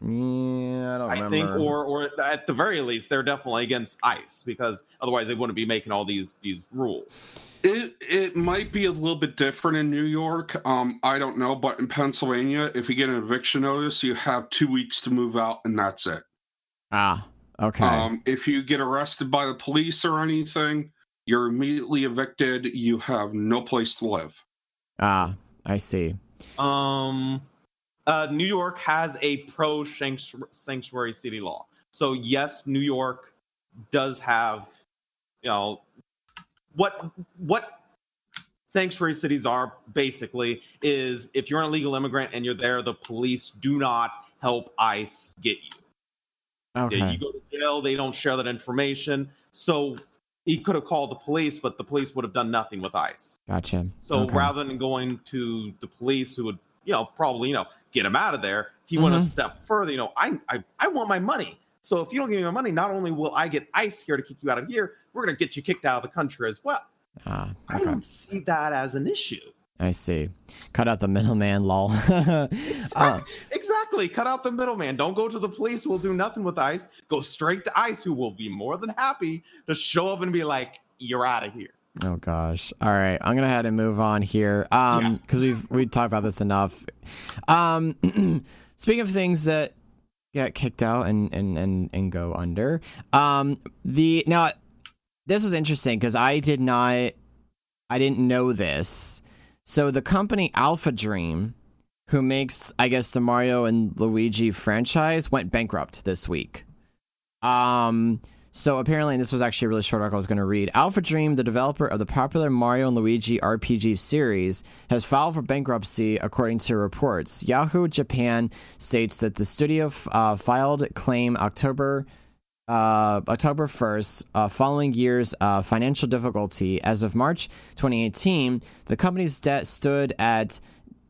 yeah. I don't I remember. think, or or at the very least, they're definitely against ICE because otherwise they wouldn't be making all these these rules. It it might be a little bit different in New York. Um, I don't know, but in Pennsylvania, if you get an eviction notice, you have two weeks to move out, and that's it. ah, okay, Um, if you get arrested by the police or anything, you're immediately evicted. You have no place to live. ah, I see. Um, uh, New York has a pro sanctu- sanctuary city law, so yes, New York does have, you know, what what sanctuary cities are basically is if you're an illegal immigrant and you're there, the police do not help ICE get you. Okay. You go to jail, they don't share that information. So he could have called the police, but the police would have done nothing with ICE. Gotcha. So Okay. rather than going to the police who would, you know, probably, you know, get him out of there, he went a Mhm. step further. You know, I, I I want my money. So if you don't give me my money, not only will I get ICE here to kick you out of here, we're gonna get you kicked out of the country as well. Ah, I don't see that as an issue. I see. Cut out the middleman, lol. Uh, Exactly. Cut out the middleman. Don't go to the police who will do nothing with ICE. Go straight to ICE who will be more than happy to show up and be like, you're out of here. Oh gosh. All right, I'm gonna head and move on here. Um, Yeah. because we've we talked about this enough. Um, speaking of things that get kicked out and and and and go under. Um, the now this is interesting because I did not, I didn't know this. So the company Alpha Dream, who makes I guess the Mario and Luigi franchise, went bankrupt this week. Um. So apparently, this was actually a really short article I was going to read. Alpha Dream, the developer of the popular Mario and Luigi RPG series, has filed for bankruptcy, according to reports. Yahoo Japan states that the studio uh, filed claim October uh, October 1st, uh, following years of financial difficulty. As of March 2018, the company's debt stood at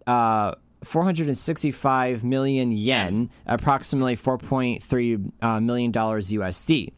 uh, 465 million yen, approximately 4.3 uh, million dollars USD.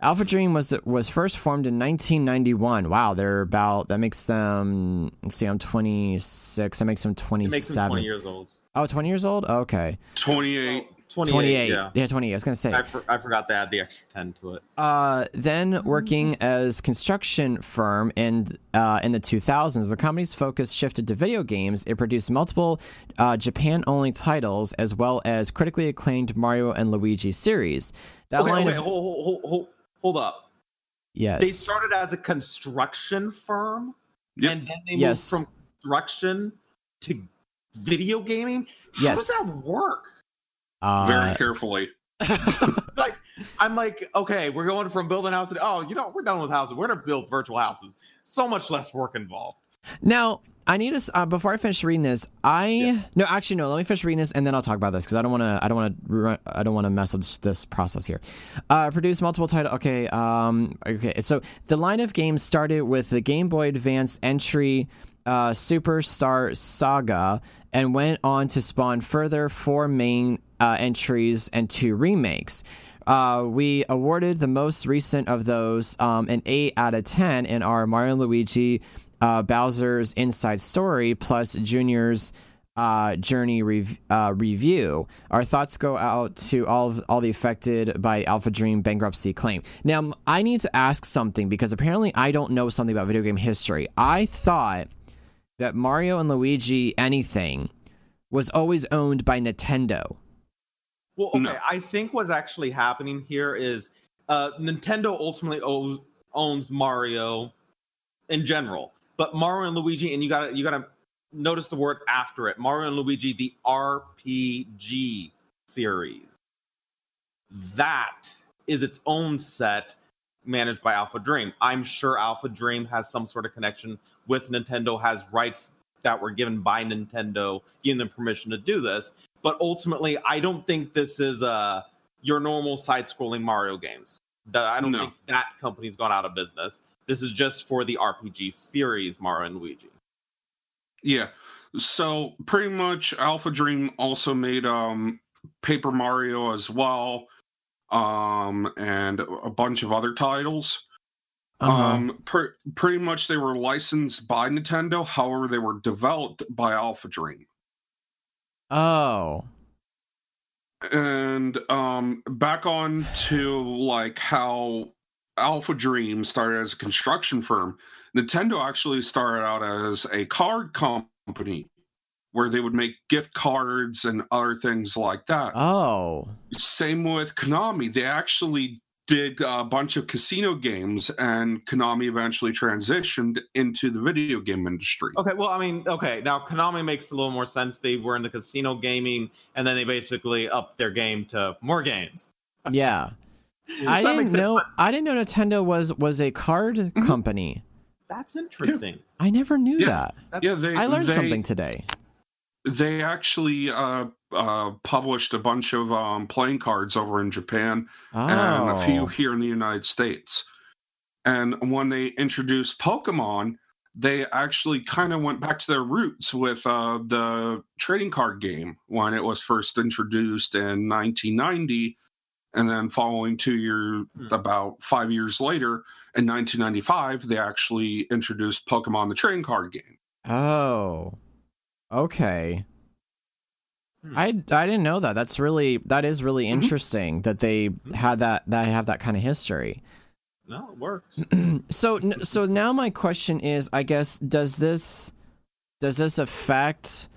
Alpha Dream was was first formed in 1991. Wow, they're about that makes them. Let's see, I'm 26. That makes them It 27. makes them 20 years old. Oh, 20 years old. Okay, 28. 28. 28. Yeah. Yeah, 28. I was gonna say. I, for, I forgot to add the extra 10 to it. Uh, then working as construction firm in uh, in the 2000s, the company's focus shifted to video games. It produced multiple uh, Japan-only titles as well as critically acclaimed Mario and Luigi series. That okay, line wait, of hold, hold, hold, hold, hold up. yes, They started as a construction firm, Yep. and then they Yes. moved from construction to video gaming. How Yes. does that work? Uh, Very carefully. like I'm like, okay, we're going from building houses. To, oh, you know, we're done with houses. We're gonna build virtual houses. So much less work involved. Now, I need to uh, before I finish reading this. I no, actually no. Let me finish reading this and then I'll talk about this because I don't want to. I don't want to. I don't want to mess with this, this process here. Uh, produce multiple title. Okay. Um. Okay. So the line of games started with the Game Boy Advance entry. Uh, Superstar Saga and went on to spawn further four main uh, entries and two remakes. Uh, we awarded the most recent of those um, an 8 out of 10 in our Mario Luigi uh, Bowser's Inside Story plus Junior's uh, Journey rev- uh, review. Our thoughts go out to all all the affected by Alpha Dream bankruptcy claim. Now, I need to ask something because apparently I don't know something about video game history. I thought that Mario and Luigi anything was always owned by Nintendo. Well, okay, No. I think what's actually happening here is uh, Nintendo ultimately owes, owns Mario in general, but Mario and Luigi, and you got to you got to notice the word after it. Mario and Luigi, the RPG series, that is its own set managed by Alpha Dream. I'm sure Alpha Dream has some sort of connection with Nintendo, has rights that were given by Nintendo, giving them permission to do this. But ultimately, I don't think this is uh, your normal side-scrolling Mario games. That I don't No. think that company's gone out of business. This is just for the RPG series Mario and Luigi. Yeah. So pretty much Alpha Dream also made um Paper Mario as well. Um and a bunch of other titles. Uh-huh. Um pre- pretty much they were licensed by Nintendo, however they were developed by Alpha Dream. Oh. And um back on to like how Alpha Dream started as a construction firm. Nintendo actually started out as a card company where they would make gift cards and other things like that. Oh. Same with Konami. They actually did a bunch of casino games, and Konami eventually transitioned into the video game industry. Okay, well, I mean, okay, now Konami makes a little more sense. They were in the casino gaming, and then they basically upped their game to more games. Yeah. I didn't makes sense, know I didn't know Nintendo was was a card Mm-hmm. company. That's interesting. I never knew Yeah. that. That's, Yeah, they I learned they, something today. They actually uh, uh, published a bunch of um, playing cards over in Japan Oh, and a few here in the United States. And when they introduced Pokemon, they actually kind of went back to their roots with uh, the trading card game when it was first introduced in 1990. And then, following two years, Hmm. about five years later, in 1995, they actually introduced Pokemon the trading card game. Oh, okay. I I didn't know that. That's really that is really Mhm. interesting that they Mhm. had that that have that kind of history. no, it works. so so now my question is, I guess, does this does this affect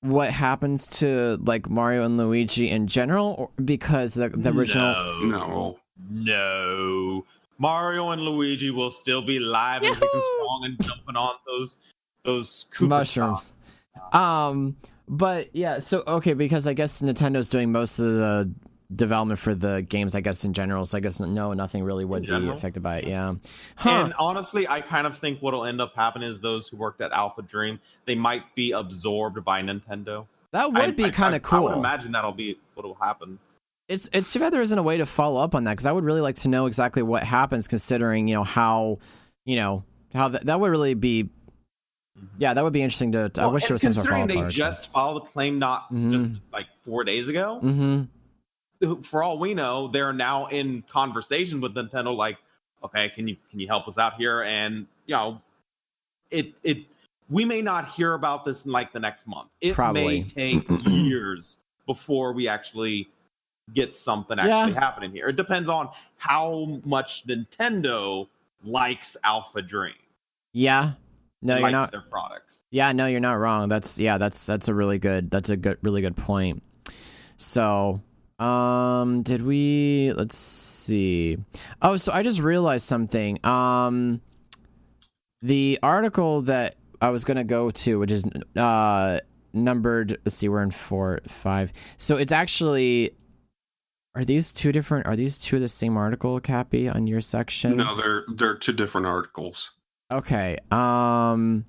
what happens to like Mario and Luigi in general, or, because the the original? No. No. Mario and Luigi will still be live and strong and jumping on those those Koopa mushrooms. Um, but yeah, so okay, because I guess Nintendo's doing most of the development for the games, I guess in general. So I guess no, nothing really would be affected by it. Yeah, huh? And honestly, I kind of think what'll end up happening is those who worked at Alpha Dream, they might be absorbed by Nintendo. that would I- be kind of cool. I would imagine that'll be what'll happen. it's it's too bad there isn't a way to follow up on that because I would really like to know exactly what happens, considering you know how you know how that that would really be. Yeah, that would be interesting to. to I wish there was some sort of they just filed a claim not Mhm. just like four days ago. Mm-hmm. For all we know, they're now in conversation with Nintendo. Like, okay, can you can you help us out here? And you know, it it we may not hear about this in like the next month. It Probably. may take years before we actually get something actually Yeah. happening here. It depends on how much Nintendo likes Alpha Dream, Yeah. No, you're not. their products. Yeah, no, you're not wrong. That's yeah, that's that's a really good that's a good really good point. So, um did we let's see. Oh, so I just realized something. Um the article that I was going to go to which is uh numbered let's see, we're in 4 5. So it's actually are these two different are these two the same article, Cappy, on your section? No, they're they're two different articles. Okay. Um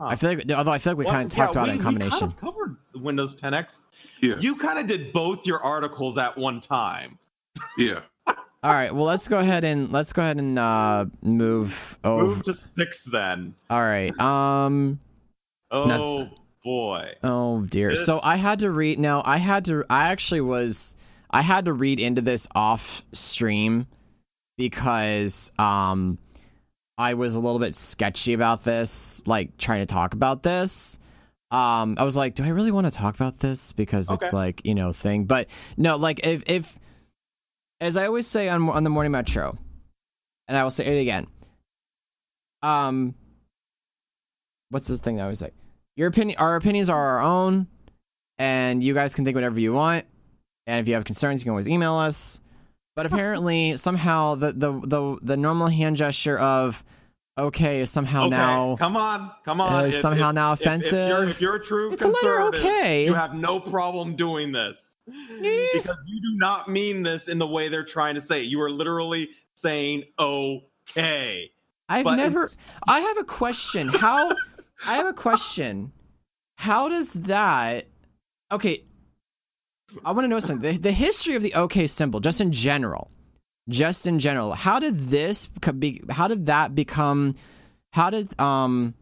Huh. I feel like although I feel like we Well, kind of yeah, talked about we- it in combination. We kind of covered Windows 10X. Yeah, You kind of did both your articles at one time. yeah. All right, well let's go ahead and let's go ahead and uh move over. Move to six then. All right. Um Oh boy. oh dear. So I had to read now I had to I actually was I had to read into this off stream because um I was a little bit sketchy about this, like trying to talk about this. Um I was like, do I really want to talk about this because it's like, you know, thing. But no, like if if as I always say on on the morning metro, and I will say it again. Um, what's the thing that I always say? Your opinion, our opinions are our own, and you guys can think whatever you want. And if you have concerns, you can always email us. But apparently, somehow the the the the normal hand gesture of okay is somehow okay, now come on, come on. is somehow now if- if you're- offensive. If, you're, a true It's a letter okay. you have no problem doing this because you do not mean this in the way they're trying to say. it. You are literally saying okay. I've But never. it's- I have a question. How? I have a question. How does that? Okay. I want to know something. The, the history of the OK symbol, just in general, just in general. How did this co- be? How did that become? How did um?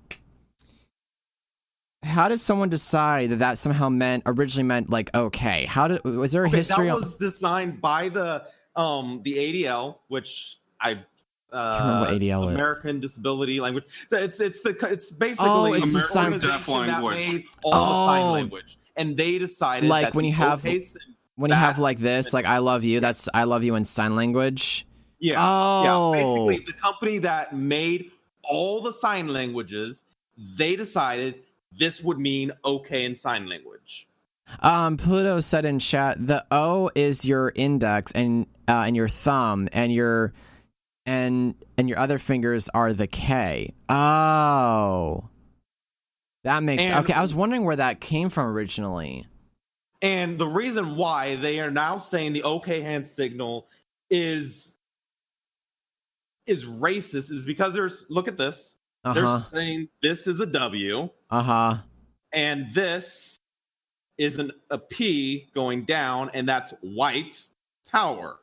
How did someone decide that that somehow meant originally meant like okay? How did was there a Okay, history? that on- was designed by the um the ADL, which I. Uh, remember what ADL is. American Disability Language. So it's it's the it's basically Oh, it's the the sign- organization Deaf that language. made all the sign Oh. language, and they decided Like when you have- when you have like this, like I love you. That's I love you in sign language. yeah, Oh, Yeah, basically, the company that made all the sign languages, they decided this would mean okay in sign language. Um, Pluto said in chat, the O is your index and uh, and your thumb, and your and and your other fingers are the K. Oh, that makes And- okay. I was wondering where that came from originally. And the reason why they are now saying the okay hand signal is is racist is because there's look at this. Uh They're saying this is a W Uh huh. and this is an, a P going down, and that's white power.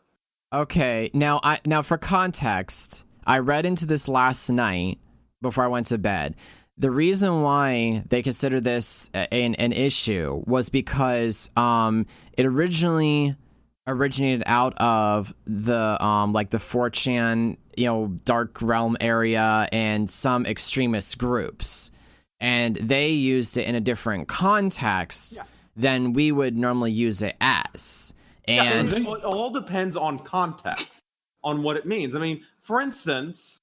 Okay. Now, I now for context, I read into this last night before I went to bed. The reason why they consider this an an issue was because um it originally originated out of the um like the 4chan you know dark realm area and some extremist groups and they used it in a different context Yeah. than we would normally use it as and it, it all depends on context, on what it means. I mean, for instance,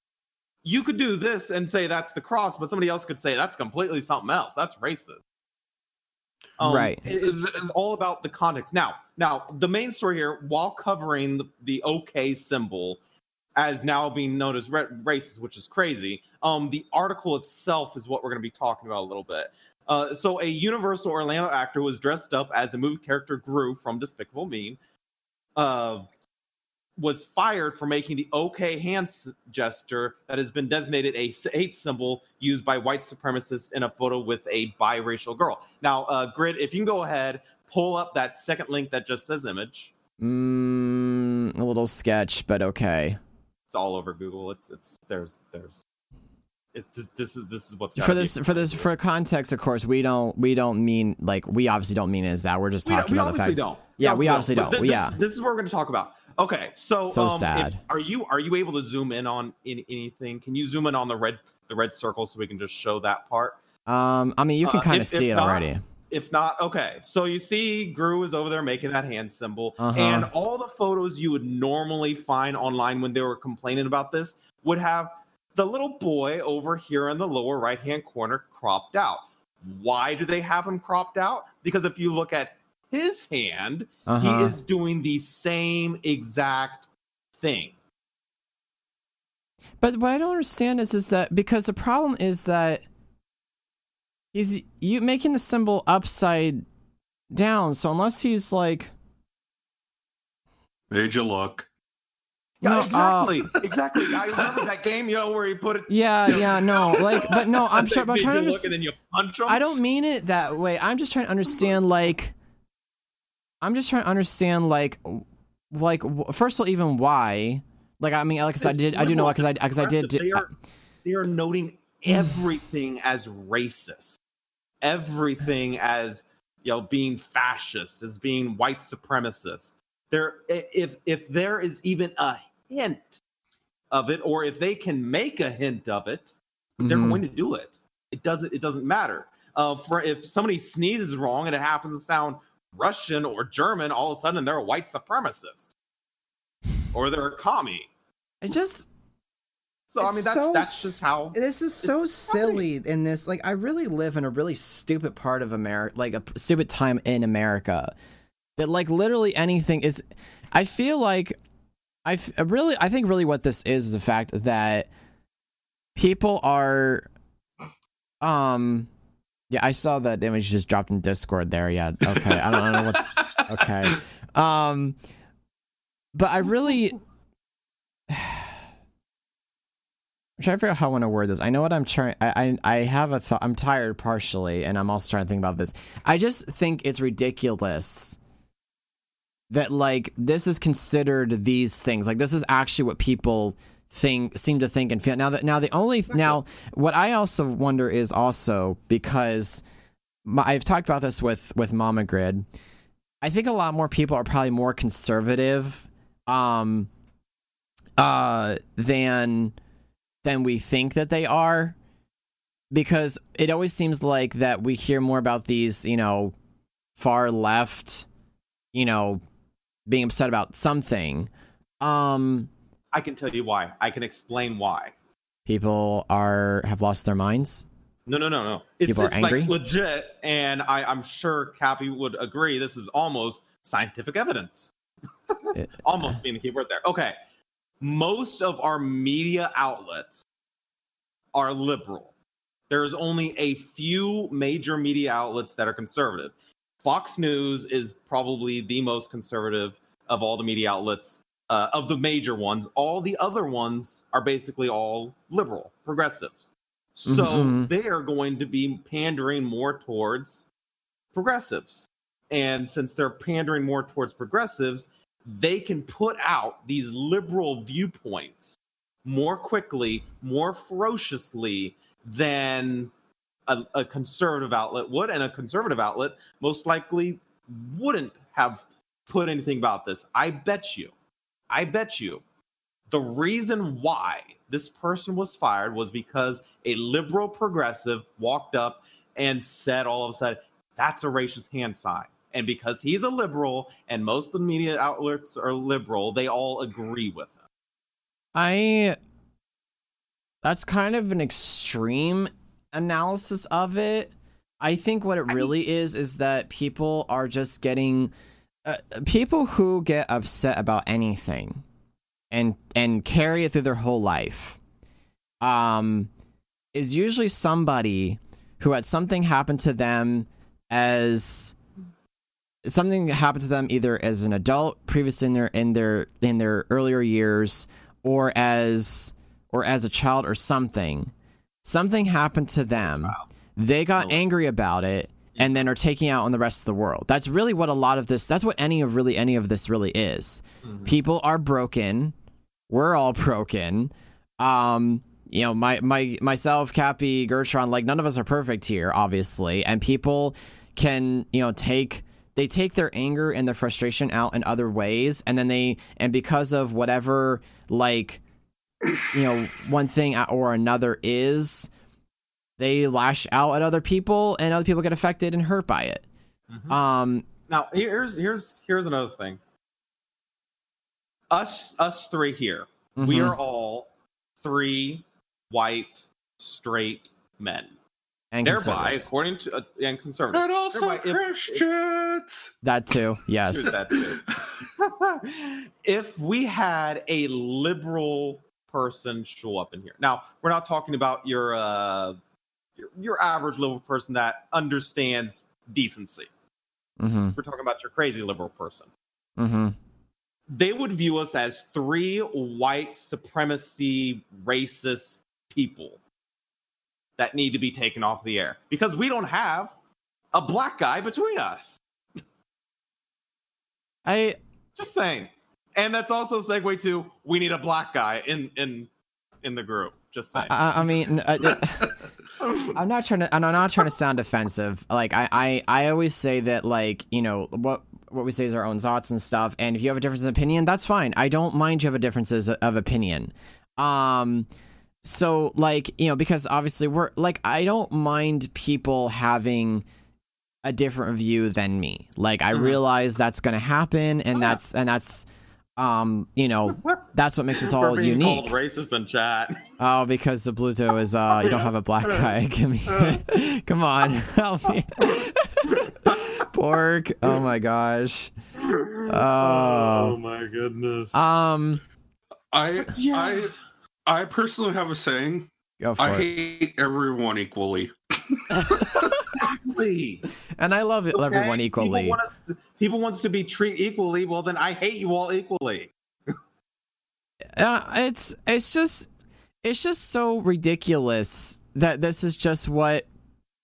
you could do this and say that's the cross, but somebody else could say that's completely something else. That's racist. Right. it- it's, it's all about the context. Now, now the main story here, while covering the, the OK symbol as now being known as re- racist, which is crazy. Um, the article itself is what we're going to be talking about a little bit. Uh, so, a Universal Orlando actor was dressed up as the movie character Gru from Despicable Me. Uh, was fired for making the OK hand gesture that has been designated a hate symbol used by white supremacists in a photo with a biracial girl. Now, uh, Grid, if you can go ahead, pull up that second link that just says image. Mm, a little sketch, but okay. It's all over Google. It's it's there's there's it, this, this is this is what's For this, for this, for context, of course, we don't, we don't mean like we obviously don't mean it as that. We're just talking we about the obviously fact. don't. Yeah, we obviously don't. thi- Yeah. this, this is what we're going to talk about. Okay, so So um, if- sad. are you are you able to zoom in on in anything? Can you zoom in on the red the red circle so we can just show that part? Um, I mean, you can Uh, kind of if- see it not, already. If not, okay. So you see Gru is over there making that hand symbol. Uh-huh. And all the photos you would normally find online when they were complaining about this would have the little boy over here in the lower right hand corner cropped out. Why do they have him cropped out? Because if you look at his hand, Uh he is doing the same exact thing. But what I don't understand is, is that because the problem is that he's you making the symbol upside down. So unless he's like, Made you look. Yeah, No, uh, exactly. exactly. I remember that game, you know, where he put it. yeah, yeah, no, like, but no, I'm they sure. But I'm trying to look understand. and then you punch him. I don't mean it that way. I'm just trying to understand, like, I'm just trying to understand, like, like first of all, even why. Like, I mean, like I said, I did, I do know because I, because I did. They are, they are noting everything as racist, everything as you know being fascist, as being white supremacist. There, if if there is even a hint of it, or if they can make a hint of it, they're Mhm. going to do it. It doesn't. It doesn't matter. Uh, for if somebody sneezes wrong and it happens to sound Russian or German, all of a sudden they're a white supremacist, or they're a commie. I just So I mean, that's so that's just how. This is so It's silly in this. like I really live in a really stupid part of America, like a stupid time in America. That like literally anything is. I feel like I really I think really what this is is the fact that people are, um, yeah. I saw that image just dropped in Discord there. Yeah. Okay. I don't know what. Okay. Um, but I really. I'm trying to figure out how I want to word this. I know what I'm trying. I, I I have a thought. I'm tired partially, and I'm also trying to think about this. I just think it's ridiculous that like this is considered these things. Like this is actually what people think seem to think and feel. Now that now the only now what I also wonder is also because my, I've talked about this with with Mama Grid. I think a lot more people are probably more conservative, um, uh, than than we think that they are because it always seems like that we hear more about these you know far left you know being upset about something um I can tell you why. I can explain why. people are have lost their minds No, no, no, no. It's, People are it's angry? like legit, and I, I'm sure Cappy would agree. This is almost scientific evidence. It- almost being the key word there. Okay, most of our media outlets are liberal. There's only a few major media outlets that are conservative. Fox News is probably the most conservative of all the media outlets uh, of the major ones. All the other ones are basically all liberal, progressives. So Mhm. they are going to be pandering more towards progressives. And since they're pandering more towards progressives, they can put out these liberal viewpoints more quickly, more ferociously than a, a conservative outlet would. And a conservative outlet most likely wouldn't have put anything about this. I bet you, I bet you, the reason why this person was fired was because a liberal progressive walked up and said all of a sudden, that's a racist hand sign. And because he's a liberal and most of the media outlets are liberal, they all agree with him. I that's kind of an extreme analysis of it. I think what it I really is is that people are just getting uh, people who get upset about anything and and carry it through their whole life um is usually somebody who had something happen to them as something that happened to them either as an adult previous in their in their in their earlier years or as or as a child or something something happened to them Wow. they got Oh. angry about it and then are taking out on the rest of the world. That's really what a lot of this that's what any of really any of this really is. Mhm. people are broken. We're all broken. Um you know my my myself cappy gertron like none of us are perfect here obviously. And people can you know take they take their anger and their frustration out in other ways. And then they and because of whatever like you know one thing or another is they lash out at other people and other people get affected and hurt by it Mhm. um Now here's here's here's another thing. Us us three here, we mhm. are all three white straight men. and Thereby, conservatives. according to uh, and conservative, And also Thereby, if- Christians. that too yes that too. if we had a liberal person show up in here, now we're not talking about your uh your, your average liberal person that understands decency. mm-hmm We're talking about your crazy liberal person. mm-hmm They would view us as three white supremacy racist people that need to be taken off the air because we don't have a black guy between us. i Just saying. And that's also a segue to we need a black guy in in in the group. Just saying. I, I mean, uh, I'm not trying to. I'm not trying to sound offensive. Like I, I, I always say that, like you know, what what we say is our own thoughts and stuff. And if you have a difference of opinion, that's fine. I don't mind you have a differences of opinion. Um, so like you know, because obviously we're like I don't mind people having a different view than me. Like I Mhm. realize that's gonna happen, and Oh, yeah. that's and that's um you know that's what makes us all We're being unique. called racist in chat. Oh, because the Bluto is uh you don't have a black guy. Give me come on, help me. Pork. Oh my gosh. Oh. my goodness. Um I Yeah. I I personally have a saying. go for I it. hate everyone equally. exactly. And I love it, everyone equally. People want us people want us to be treated equally. Well then I hate you all equally. Uh, it's it's just it's just so ridiculous that this is just what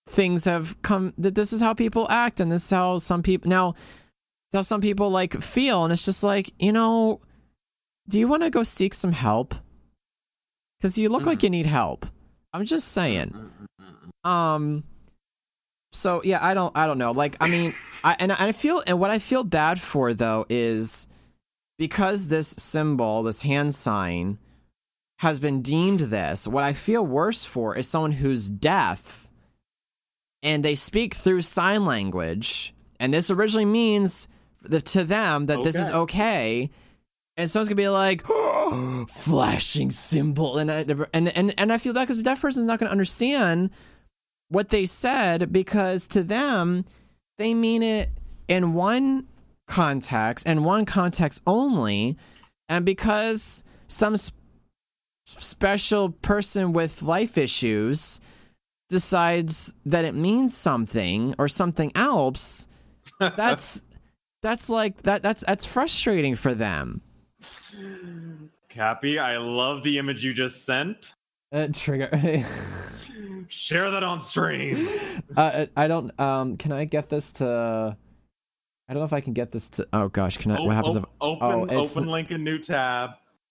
things have come that this is how people act and this is how some people now how some people like feel. And it's just like you know do you want to go seek some help? Because you look like Mhm. you need help. I'm just saying. Um so yeah i don't i don't know. Like i mean i and i feel and what i feel bad for though is because this symbol this hand sign has been deemed this what i feel worse for is someone who's deaf and they speak through sign language. And this originally means to them that this is okay. and someone's gonna be like flashing symbol. And I, and and and I feel bad because the deaf person's not gonna understand what they said because to them they mean it in one context and one context only and because some s- special person with life issues decides that it means something or something else that's that's like that that's that's frustrating for them Cappy, I love the image you just sent. Uh, trigger. Share that on stream. uh, I don't. Um, can I get this to? I don't know if I can get this to. Oh gosh, can I? What happens if? o- oh, open open link in new tab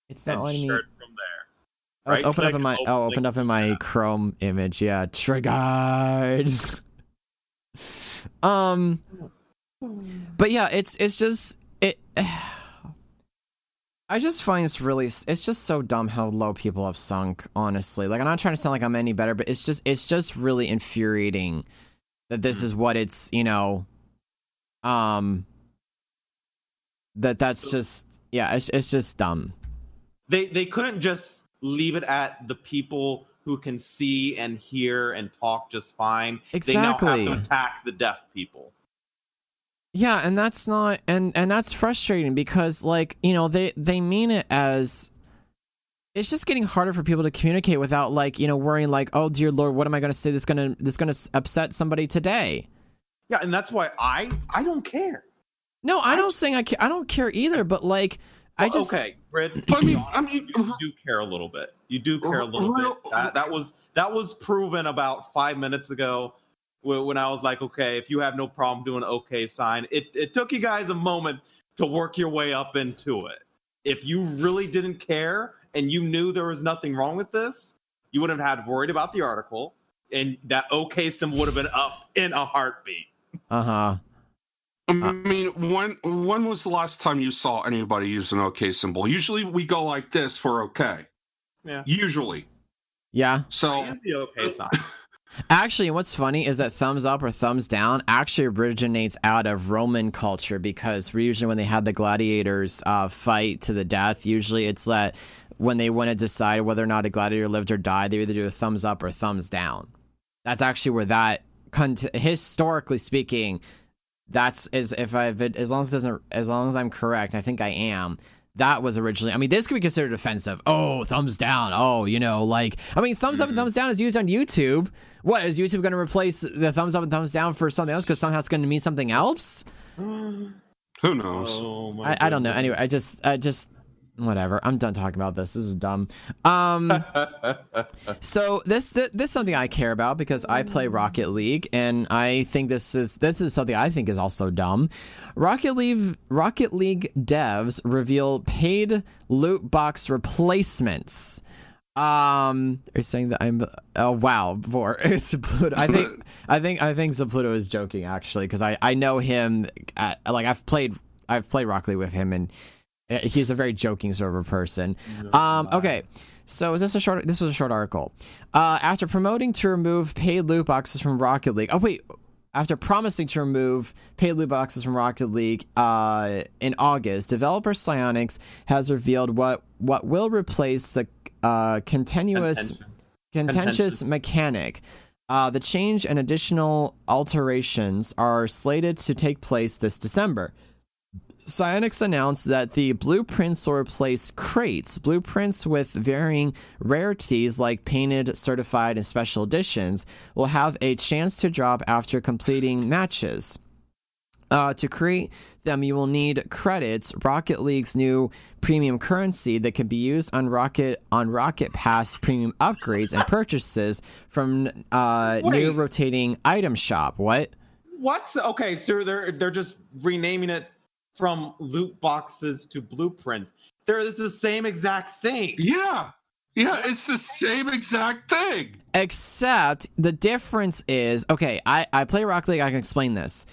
It's not letting me. from there. Oh, it's opened up in my. Oh, open opened up in my tab. Chrome image. Yeah, triggered. um, but yeah, it's it's just it. I just find it's really it's just so dumb how low people have sunk. Honestly, like I'm not trying to sound like I'm any better, but it's just it's just really infuriating that this is what it's you know, um, that that's just yeah, it's it's just dumb. They they couldn't just leave it at the people who can see and hear and talk just fine. They now Exactly. have to attack the deaf people. Yeah, and that's not and and that's frustrating because like, you know, they they mean it as it's just getting harder for people to communicate without like, you know, worrying like, "Oh dear lord, what am I going to say that's going to that's going to upset somebody today?" Yeah, and that's why I I don't care. No, I don't saying I ca- I don't care either, but like I just okay, Brit. I mean, I mean, you do care a little bit. You do care a little bit. That, that was that was proven about five minutes ago when, when I was like, okay, if you have no problem doing an okay sign, it it took you guys a moment to work your way up into it. If you really didn't care and you knew there was nothing wrong with this, you wouldn't have had worried about the article, and that okay symbol would have been up in a heartbeat. Uh-huh. I mean, when when was the last time you saw anybody use an OK symbol? Usually, we go like this for OK. Yeah. Usually, Yeah. so the okay sign. Actually, what's funny is that thumbs up or thumbs down actually originates out of Roman culture because we usually when they had the gladiators uh, fight to the death, usually it's that when they want to decide whether or not a gladiator lived or died, they either do a thumbs up or thumbs down. That's actually where that, cont- historically speaking, that's as if I've as long as it doesn't as long as I'm correct, I think I am. That was originally. I mean, this could be considered offensive. Oh, thumbs down. Oh, you know, like I mean, thumbs up and mm-hmm. thumbs down is used on YouTube. What is YouTube going to replace the thumbs up and thumbs down for something else because somehow it's going to mean something else? who knows? Oh my I, I don't know. Anyway, I just I just whatever. I'm done talking about this. This is dumb. Um. So this, this this is something I care about because I play Rocket League and I think this is this is something I think is also dumb. Rocket League Rocket League devs reveal paid loot box replacements. Um, are you saying that I'm? Oh wow, Vor. It's Pluto. I think I think I think Zapluto is joking actually because I I know him. At, like I've played I've played Rocket League with him and he's a very joking sort of a person. Um, okay. So is this a short? This was a short article. Uh, after promoting to remove paid loot boxes from Rocket League. Oh wait, after promising to remove paid loot boxes from Rocket League uh, in August, developer Psyonix has revealed what what will replace the uh, continuous contentious Contentious. mechanic. Uh, the change and additional alterations are slated to take place this December. Psyonix announced that the blueprints will replace crates, blueprints with varying rarities like painted, certified, and special editions, will have a chance to drop after completing matches. Uh, to create them, you will need credits, Rocket League's new premium currency that can be used on Rocket on Rocket Pass premium upgrades and purchases from uh, new rotating item shop. What? What's okay? So they're they're just renaming it from loot boxes to blueprints. There is the same exact thing. Yeah, yeah, it's the same exact thing. Except the difference is okay. I I play Rocket League. I can explain this.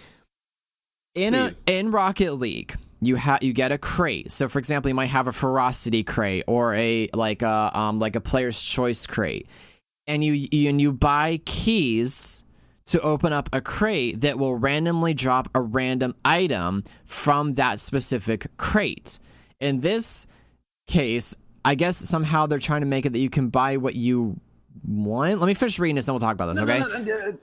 In a in Rocket League, you have you get a crate. So for example, you might have a ferocity crate or a like a um like a player's choice crate, and you, you and you buy keys to open up a crate that will randomly drop a random item from that specific crate. In this case, I guess somehow they're trying to make it that you can buy what you want. Let me finish reading this and we'll talk about this, No, okay? no, no, no.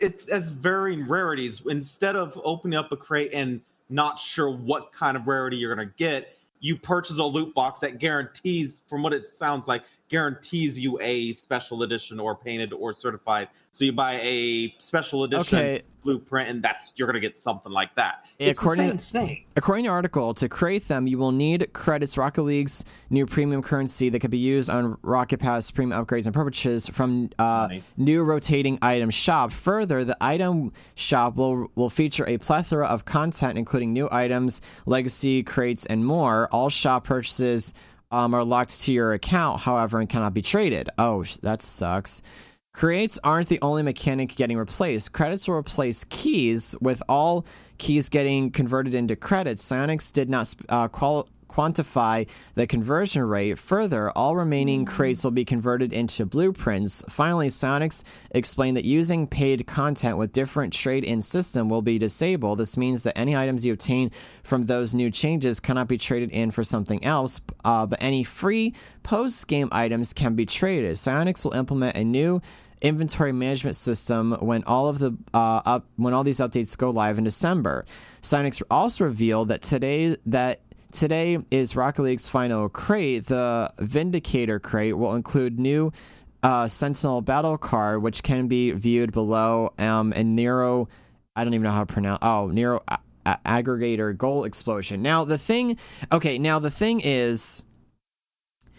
It's as varying rarities. Instead of opening up a crate and not sure what kind of rarity you're gonna get, you purchase a loot box that guarantees, from what it sounds like, guarantees you a special edition or painted or certified. So you buy a special edition Okay. blueprint, and that's you're gonna get something like that. Yeah, It's the according same thing. According to the article, to create them, you will need credits Rocket League's new premium currency that can be used on Rocket Pass premium upgrades and purchases from uh, Money. new rotating item shop. Further, the item shop will will feature a plethora of content, including new items, legacy crates, and more. All shop purchases um, are locked to your account, however, and cannot be traded. Oh, that sucks. Creates aren't the only mechanic getting replaced. Credits will replace keys, with all keys getting converted into credits. Psyonix did not uh, quantify the conversion rate. Further, all remaining crates will be converted into blueprints. Finally, Psyonix explained that using paid content with different trade-in system will be disabled. This means that any items you obtain from those new changes cannot be traded in for something else, uh, but any free post-game items can be traded. Psyonix will implement a new inventory management system when all of the uh, up when all these updates go live in December. Psyonix also revealed that today that today is Rocket League's final crate. The Vindicator crate will include new uh, Sentinel battle card, which can be viewed below, um, and Nero. I don't even know how to pronounce. Oh, Nero a- a- aggregator goal explosion. Now the thing. Okay, now the thing is.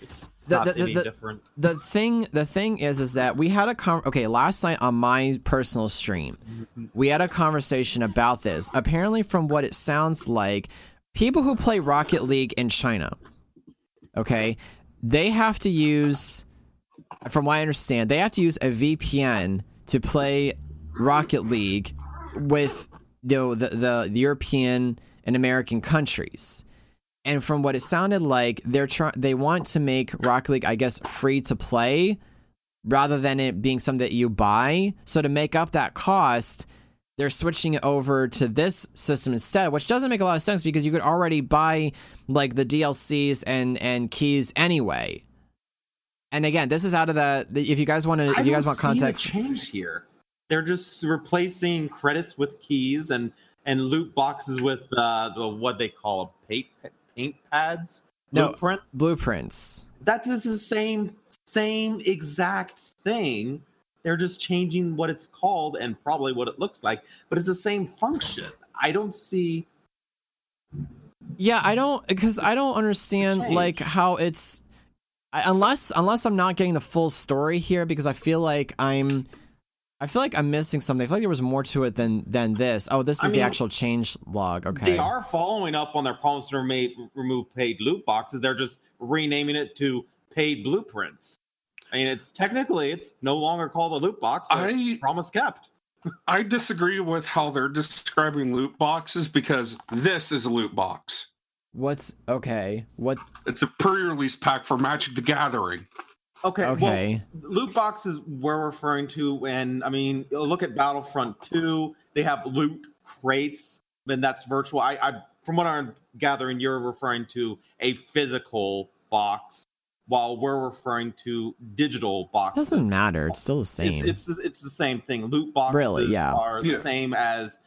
It's, The- not the- any the- different. the thing the thing is is that we had a con- okay last night on my personal stream we had a conversation about this apparently from what it sounds like people who play rocket league in china okay they have to use from what i understand they have to use a vpn to play rocket league with you know, the, the the european and american countries. And from what it sounded like they're trying they want to make rocket league i guess free to play rather than it being something that you buy. So to make up that cost they're switching it over to this system instead which doesn't make a lot of sense because you could already buy like the dlcs and and keys anyway and again this is out of the, the if you guys want to if you guys want context change here. They're just replacing credits with keys and and loot boxes with uh, the, what they call paint paint pads. No. Blueprint. blueprints That is the same same exact thing. They're just changing what it's called and probably what it looks like, but it's the same function. I don't see. Yeah, I don't because I don't understand like how it's unless unless I'm not getting the full story here because I feel like I'm I feel like I'm missing something. I feel like there was more to it than than this. Oh, this is I the mean, actual change log. Okay. They are following up on their promise to remove, remove paid loot boxes. They're just renaming it to paid blueprints. I mean, it's technically it's no longer called a loot box. I promise kept. I disagree with how they're describing loot boxes because this is a loot box. What's okay? What's It's a pre-release pack for Magic the Gathering. Okay. okay? Well, loot boxes we're referring to, and I mean, look at Battlefront 2. They have loot crates, and that's virtual. I, I from what I'm gathering, you're referring to a physical box, while we're referring to digital boxes. doesn't matter. It's still the same. It's, it's it's the same thing. Loot boxes Really? Yeah. are the same as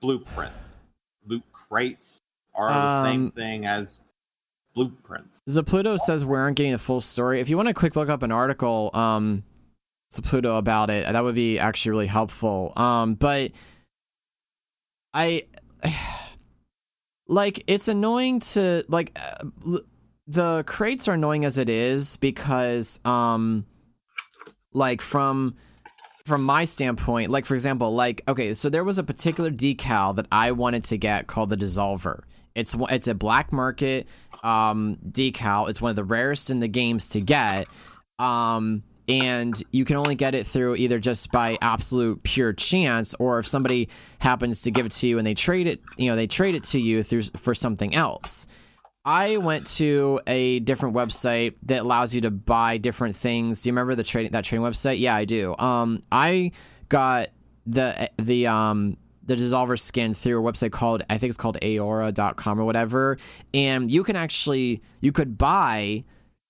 blueprints. Loot crates are the same Um, thing as blueprints. Zapluto says we aren't getting the full story. If you want to quick look up an article, um, Zapluto about it, that would be actually really helpful. Um, but I like it's annoying to like uh, l- the crates are annoying as it is because um, like from from my standpoint, like for example, like okay, so there was a particular decal that I wanted to get called the Dissolver. It's it's a black market um, decal. It's one of the rarest in the games to get, um, and you can only get it through either just by absolute pure chance, or if somebody happens to give it to you and they trade it, you know, they trade it to you through for something else. I went to a different website that allows you to buy different things. Do you remember the trading that trading website? Yeah, I do. Um, I got the the um the dissolver skin through a website called I think it's called aora.com or whatever, and you can actually you could buy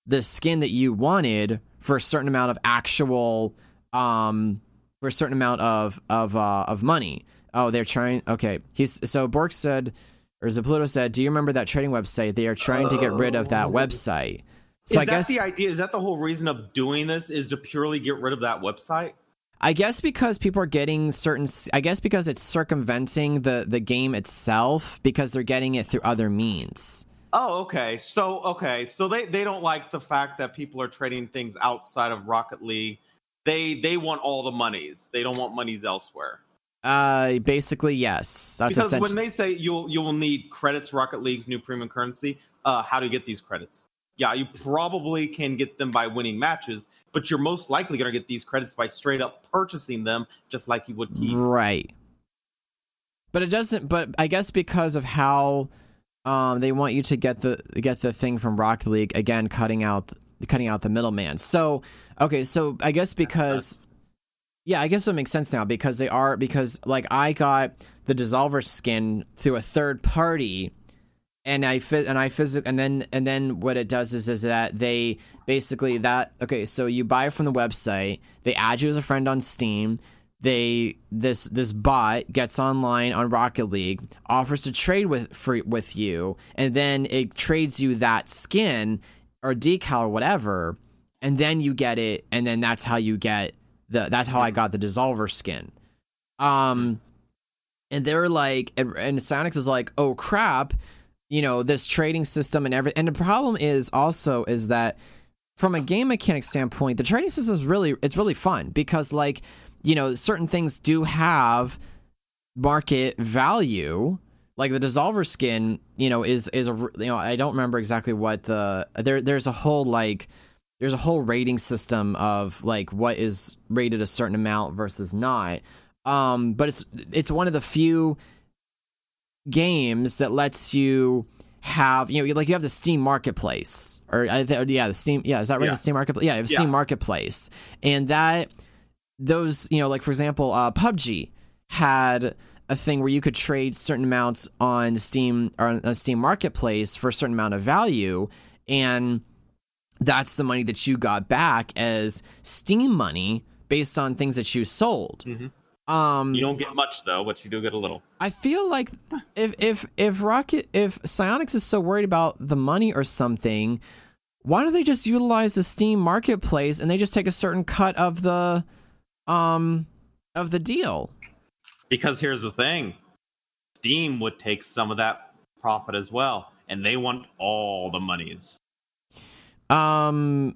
the skin that you wanted for a certain amount of actual um for a certain amount of of uh of money. Oh, they're trying okay. He's so Bork said or Zapluto said, Do you remember that trading website? They are trying to get rid of that oh. website. So is I that guess the idea? Is that the whole reason of doing this? Is to purely get rid of that website? I guess because people are getting certain. I guess because it's circumventing the the game itself because they're getting it through other means. Oh, okay. So okay, so they they don't like the fact that people are trading things outside of Rocket League. They they want all the monies. They don't want monies elsewhere. Uh, basically, yes. That's because essentially. when they say you'll you will need credits, Rocket League's new premium currency. Uh, how do you get these credits? Yeah, you probably can get them by winning matches, but you're most likely going to get these credits by straight up purchasing them, just like you would keys. Right. But it doesn't. But I guess because of how um, they want you to get the get the thing from Rocket League again, cutting out cutting out the middleman. So okay, so I guess because yeah, I guess it makes sense now because they are because like I got the Dissolver skin through a third party. And I phys- and I physic and then and then what it does is is that they basically that okay so you buy from the website they add you as a friend on Steam they this this bot gets online on Rocket League, offers to trade with for, with you, and then it trades you that skin or decal or whatever, and then you get it, and then that's how you get the that's how I got the Dissolver skin. Um, and they're like, and, and Psyonix is like, oh crap, you know this trading system and everything. And the problem is also is that from a game mechanic standpoint, the trading system is really it's really fun because like you know, certain things do have market value. Like the dissolver skin, you know, is is a you know I don't remember exactly what the there there's a whole like there's a whole rating system of like what is rated a certain amount versus not. Um, but it's it's one of the few games that lets you have you know like you have the Steam Marketplace or yeah the Steam yeah is that right Yeah. the Steam Marketplace yeah you have Yeah. Steam Marketplace and that those you know like for example uh, PUBG had a thing where you could trade certain amounts on Steam or on on Steam Marketplace for a certain amount of value and that's the money that you got back as Steam money based on things that you sold. Mhm. Um, You don't get much though, but you do get a little. I feel like if if if Rocket if Psyonix is so worried about the money or something, why don't they just utilize the Steam marketplace and they just take a certain cut of the um of the deal? Because here's the thing Steam would take some of that profit as well, and they want all the monies. Um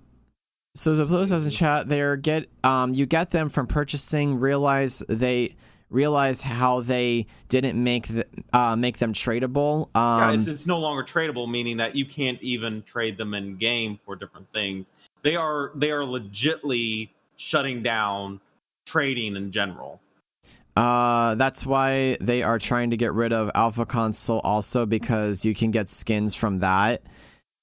so Zaplos says in chat they're get um you get them from purchasing realize they realize how they didn't make the, uh make them tradable. Um yeah, it's, it's no longer tradable, meaning that you can't even trade them in game for different things. They are they are legitly shutting down trading in general. Uh, that's why they are trying to get rid of Alpha Console also because you can get skins from that.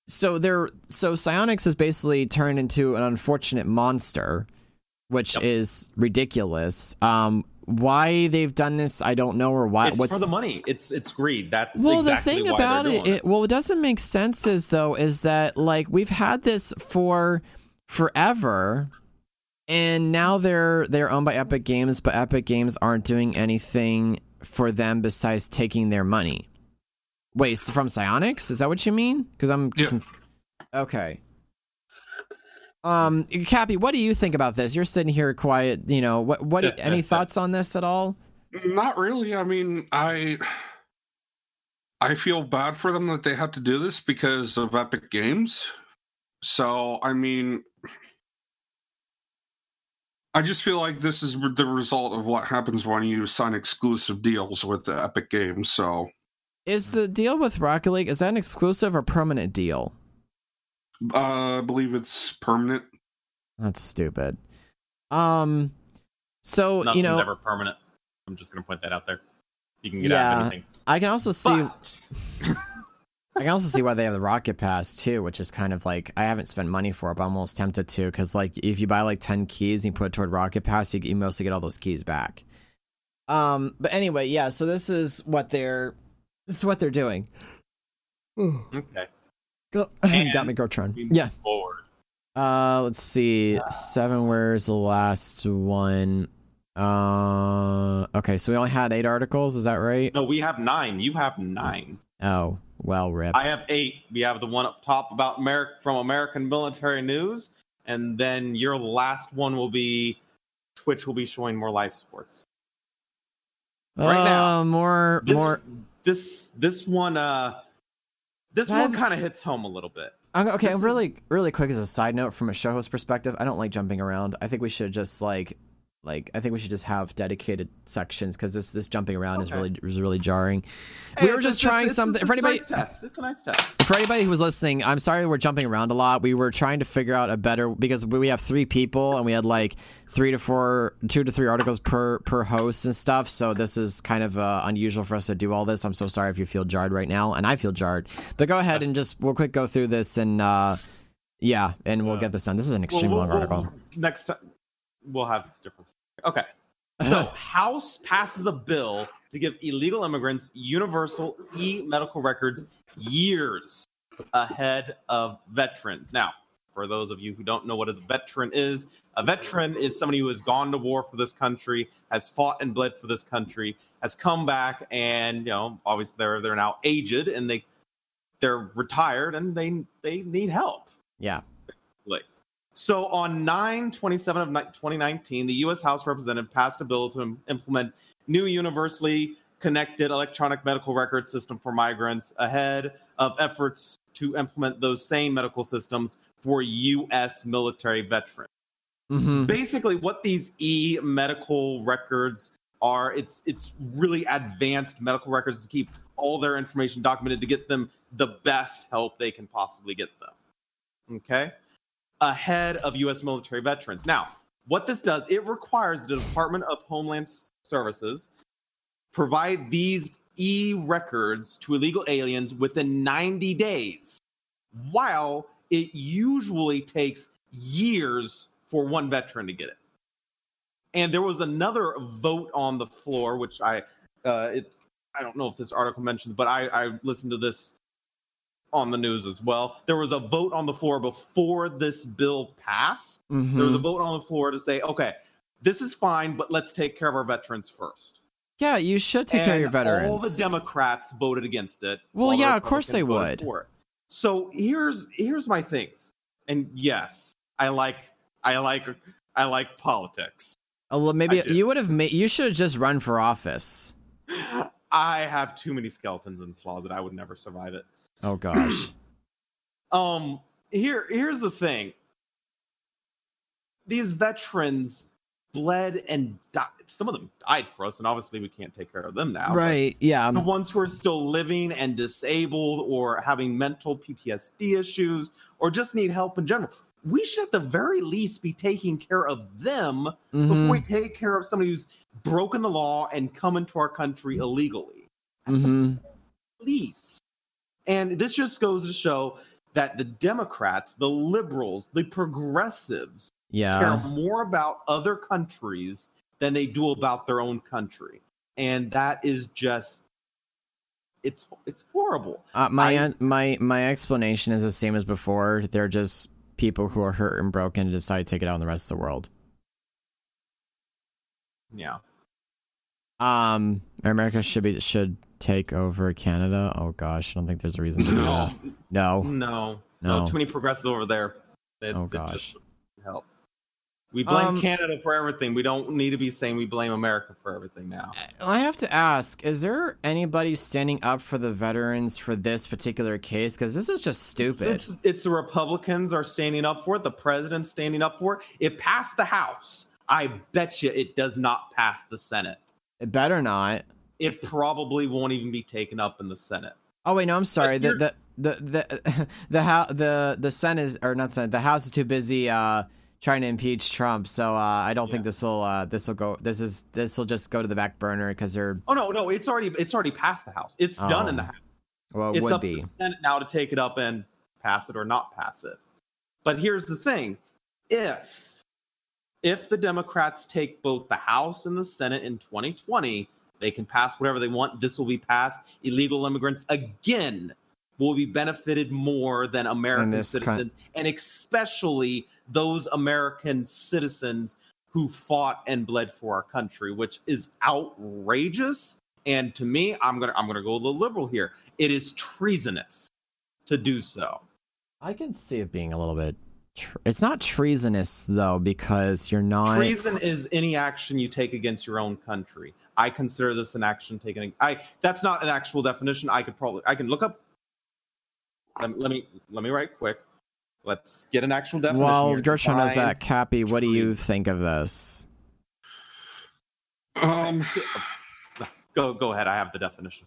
So they're so Psyonix has basically turned into an unfortunate monster, which Yep. is ridiculous. Um, why they've done this, I don't know, or why. it's what's for the money. It's it's greed. That's well, exactly the thing about it, it, well, it doesn't make sense is though, is that like we've had this for forever, and now they're they're owned by Epic Games, but Epic Games aren't doing anything for them besides taking their money. Wait, from Psyonix? Is that what you mean? Because I'm Yeah. conf- okay. Um, Cappy, what do you think about this? You're sitting here quiet. You know, what? What? any thoughts on this at all? Not really. I mean, I I feel bad for them that they have to do this because of Epic Games. So, I mean, I just feel like this is the result of what happens when you sign exclusive deals with the Epic Games. So, Is the deal with Rocket League is that an exclusive or permanent deal? uh, I believe it's permanent. That's stupid. Um, so Nothing's you know, ever permanent. I'm just gonna point that out there. You can get out of anything. I can also see, I can also see why they have the Rocket Pass too, which is kind of like I haven't spent money for it, but I'm almost tempted to because like if you buy like ten keys and you put it toward Rocket Pass, you, you mostly get all those keys back. Um, but anyway, yeah. So this is what they're, this is what they're doing. okay. Go, And- got me, Grotron. we move Yeah. Forward. Uh, let's see. Seven. Where's the last one? Uh, okay. So we only had eight articles. Is that right? No, we have nine. You have nine. Oh, Well, rip. I have eight. We have the one up top about America from American Military News, and then your last one will be Twitch will be showing more live sports. right now, Uh, more, This, more. This this one uh this That- one kind of hits home a little bit. Okay, this is- really, really quick as a side note from a show host perspective, I don't like jumping around. I think we should just like, like, I think we should just have dedicated sections because this this jumping around is really is really jarring. Hey, we were just it's- trying it's- something. It's, for a anybody, nice test. It's a nice test. for anybody who was listening, I'm sorry we're jumping around a lot. We were trying to figure out a better because we have three people and we had like three to four, two to three articles per per host and stuff. So this is kind of uh, unusual for us to do all this. I'm so sorry if you feel jarred right now, and I feel jarred. But go ahead and just we'll quick go through this and uh, yeah, and we'll get this done. This is an extremely Well, long we'll- article. we'll- next time we'll have different. Okay. So House passes a bill to give illegal immigrants universal e-medical records years ahead of veterans. Now, for those of you who don't know what a veteran is, a veteran is somebody who has gone to war for this country, has fought and bled for this country, has come back, and you know, obviously they're they're now aged and they they're retired and they they need help. Yeah. So on 9 27 of 2019, the U.S. House Representative passed a bill to im- implement new universally connected electronic medical record system for migrants ahead of efforts to implement those same medical systems for U.S. military veterans. hmm Basically, what these e-medical records are, it's it's really advanced medical records to keep all their information documented to get them the best help they can possibly get them. Okay? Ahead of US military veterans. Now, what this does, it requires the Department of Homeland Services provide these e-records to illegal aliens within 90 days, while it usually takes years for one veteran to get it. And there was another vote on the floor, which I, uh, it, I don't know if this article mentions, but I, I listened to this on the news as well. There was a vote on the floor before this bill passed. Mm-hmm. There was a vote on the floor to say, okay, this is fine, but let's take care of our veterans first. Yeah, you should take care of your veterans. All the Democrats voted against it. Well, yeah, of course they would. So here's here's my things. And yes, I like I like I like politics. Oh, well, maybe you would have made. You should have just run for office. I have too many skeletons in the closet. I would never survive it. Oh gosh. Um here here's the thing. These veterans bled and died. Some of them died for us, and obviously we can't take care of them now. right. Yeah. the ones who are still living and disabled or having mental PTSD issues or just need help in general. We should at the very least be taking care of them mhm. before we take care of somebody who's broken the law and come into our country illegally. Mm-hmm. Please. And this just goes to show that the Democrats, the liberals, the progressives yeah. care more about other countries than they do about their own country. And that is just it's it's horrible. Uh, my I- my my explanation is the same as before. They're just people who are hurt and broken and decide to take it out on the rest of the world. Yeah. Um, America should be should take over Canada. Oh gosh, I don't think there's a reason to do No. that. No. No. No. No. Too many progressives over there. That, Oh, gosh. help. We blame Um, Canada for everything. We don't need to be saying we blame America for everything now. I have to ask: Is there anybody standing up for the veterans for this particular case? Because this is just stupid. It's, it's the Republicans are standing up for it. The president's standing up for it. It passed the House. I bet you it does not pass the Senate. It better not. It probably won't even be taken up in the Senate. Oh wait, no, I'm sorry. The the the the the how the the Senate is or not Senate. The House is too busy uh trying to impeach Trump. So uh, I don't think this will uh this will go. This is this will just go to the back burner because they're Oh no, no, it's already it's already passed the House. It's done in the Oh, House. well it it's would up be. to the Senate now to take it up and pass it or not pass it. But here's the thing: if if the Democrats take both the House and the Senate in 2020, they can pass whatever they want. This will be passed. Illegal immigrants again will be benefited more than American this coun- citizens, and especially those American citizens who fought and bled for our country, which is outrageous. And to me, I'm gonna I'm gonna go a little liberal here. it is treasonous to do so. I can see it being a little bit. Tr- it's not treasonous though because you're not. Treason is any action you take against your own country. I consider this an action taken. I that's not an actual definition. I could probably I can look up. Let, me- let me let me write quick. Let's get an actual definition. Well, here. Gertrude knows that. Cappy, what do you think of this? Um, Go go ahead. I have the definition.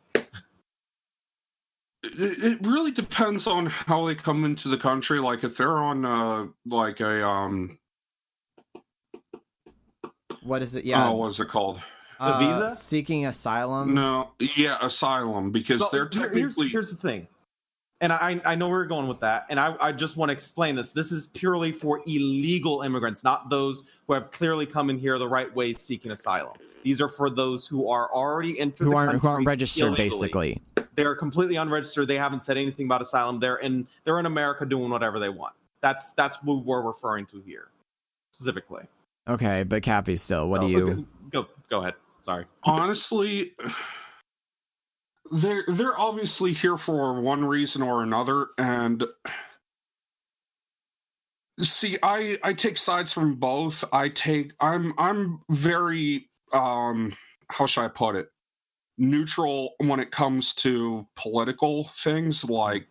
It, it really depends on how they come into the country. Like if they're on uh like a um What is it? Yeah, oh what's it called? uh, visa? seeking asylum. No, yeah, asylum because So, they're here- here's, technically here's the thing, and I I know where you're going with that, and I I just want to explain this. This is purely for illegal immigrants, not those who have clearly come in here the right way seeking asylum. These are for those who are already entered who the aren't who aren't registered, illegally. basically. They're completely unregistered. They haven't said anything about asylum. They're in they're in America doing whatever they want. That's that's what we're referring to here specifically. Okay, but Cappy, still, what So, do oh, you? go go ahead? Sorry. honestly they're they're obviously here for one reason or another and see i i take sides from both i take i'm i'm very um how should i put it? Neutral when it comes to political things like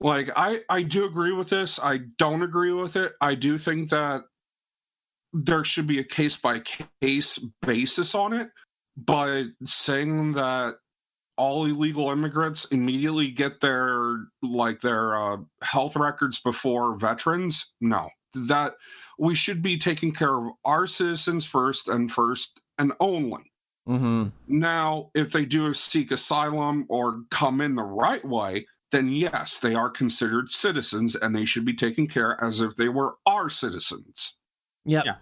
like i i do agree with this i don't agree with it i do think that there should be a case by case basis on it but saying that all illegal immigrants immediately get their like their uh, health records before veterans no. That we should be taking care of our citizens first and first and only Mm-hmm. now if they do seek asylum or come in the right way then yes they are considered citizens and they should be taken care as if they were our citizens Yep. Yeah.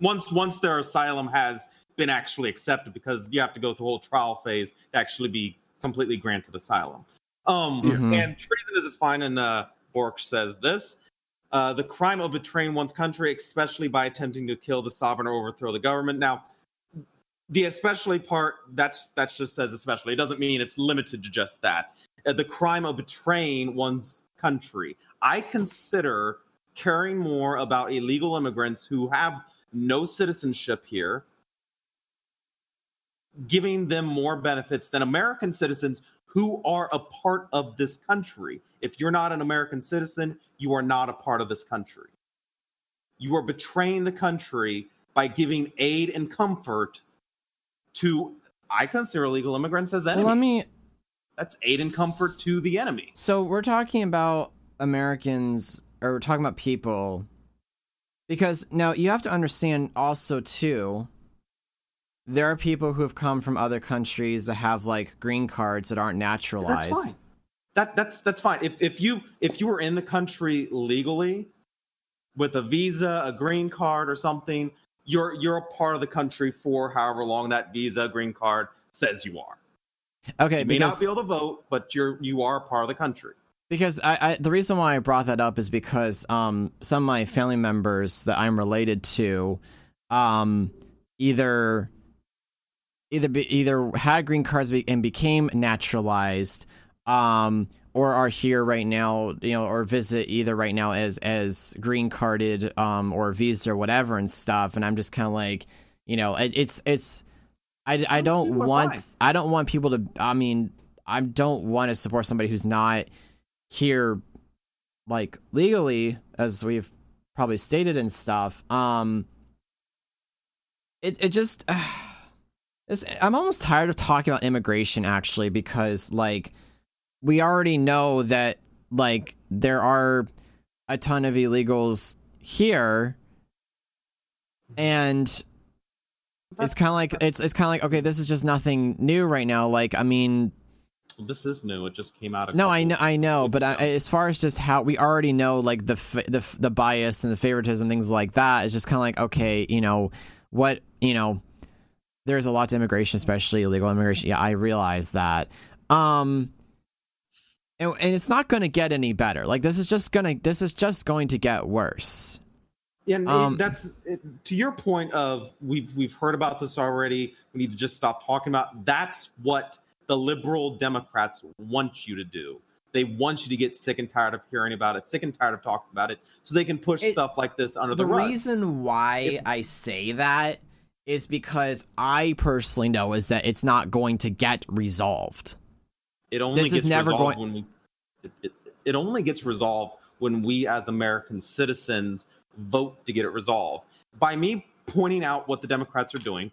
once once their asylum has been actually accepted because you have to go through a whole trial phase to actually be completely granted asylum um Mhm. and treason is defined and uh bork says this uh, the crime of betraying one's country, especially by attempting to kill the sovereign or overthrow the government. Now, the especially part that's that's just says especially. It doesn't mean it's limited to just that. Uh, the crime of betraying one's country. I consider caring more about illegal immigrants who have no citizenship here, giving them more benefits than American citizens who are a part of this country. If you're not an American citizen, you are not a part of this country. You are betraying the country by giving aid and comfort to, I consider illegal immigrants as Well, let me. That's aid and comfort to the enemy. So we're talking about Americans, or we're talking about people, because now you have to understand also too. There are people who have come from other countries that have like green cards that aren't naturalized. That's fine. That that's that's fine. If if you if you were in the country legally with a visa, a green card, or something, you're you're a part of the country for however long that visa, green card says you are. Okay, You may because not be able to vote, but you're you are a part of the country. because I, I the reason why I brought that up is because um some of my family members that I'm related to um either either be, either had green cards and became naturalized um or are here right now you know or visit either right now as as green carded um or visa or whatever and stuff and I'm just kind of like you know it, it's it's I, I don't want. I don't want people to I mean I don't want to support somebody who's not here like legally as we've probably stated and stuff um it it just it's, I'm almost tired of talking about immigration actually because like we already know that like there are a ton of illegals here. And it's kind of like it's it's kind of like okay this is just nothing new right now. Like i mean this is new. It just came out. A no i know i know but I, as far as just how we already know like the the the bias and the favoritism things like that. It's just kind of like okay you know what you know there's a lot to immigration especially illegal immigration. Yeah i realize that. Um and, and it's not going to get any better like this is just gonna this is just going to get worse Yeah, and Um, that's it, to your point of we've we've heard about this already. We need to just stop talking about. That's what the liberal Democrats want you to do. They want you to get sick and tired of hearing about it, sick and tired of talking about it, so they can push It- stuff like this under the, the rug. reason why If- I say that is because I personally know is that it's not going to get resolved. It only This is gets never resolved going- when we. It, it, it only gets resolved when we, as American citizens, vote to get it resolved. By me pointing out what the Democrats are doing,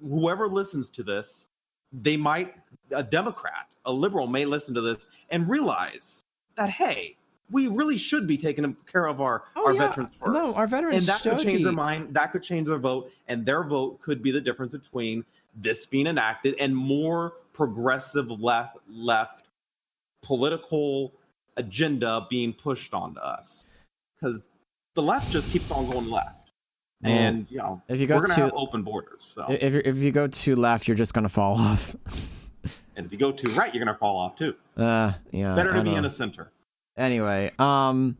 whoever listens to this, they might a Democrat, a liberal, may listen to this and realize that hey, we really should be taking care of our Oh, our yeah. veterans first. No, our veterans and that could change be. their mind. That could change their vote, and their vote could be the difference between this being enacted and more progressive left left political agenda being pushed onto us. Because the left just keeps on going left, Well, and you know if you go we're gonna to- have open borders. So, If if you go too left, you're just gonna fall off. and if you go too right, you're gonna fall off too. Uh, yeah. Better I to be know. in a center. Anyway, um,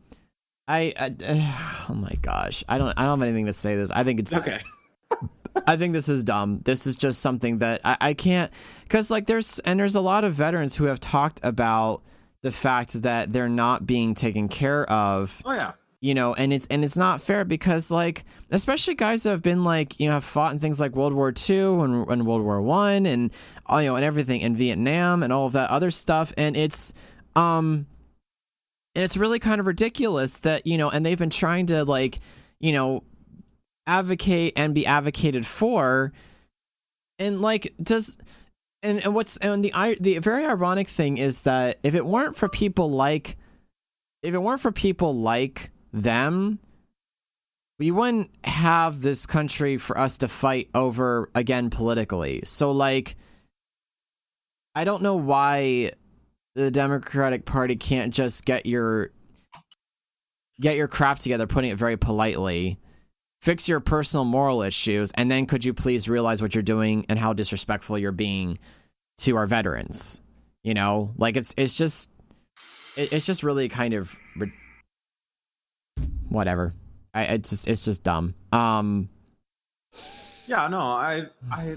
I, I oh my gosh, I don't I don't have anything to say. This I think it's Okay. I think this is dumb. This is just something that I, I can't because like there's and there's a lot of veterans who have talked about the fact that they're not being taken care of Oh yeah. you know and it's and it's not fair because like especially guys that have been like you know have fought in things like world war ii and, and world war one and uh, you know and everything in vietnam and all of that other stuff and it's um and it's really kind of ridiculous that you know and they've been trying to like you know advocate and be advocated for and like does and, and what's and the the very ironic thing is that if it weren't for people like if it weren't for people like them we wouldn't have this country for us to fight over again politically. So like i don't know why the democratic party can't just get your get your crap together putting it very politely fix your personal moral issues and then could you please realize what you're doing and how disrespectful you're being to our veterans you know like it's it's just it's just really kind of ri- whatever i it's just it's just dumb um Yeah. No. I. I.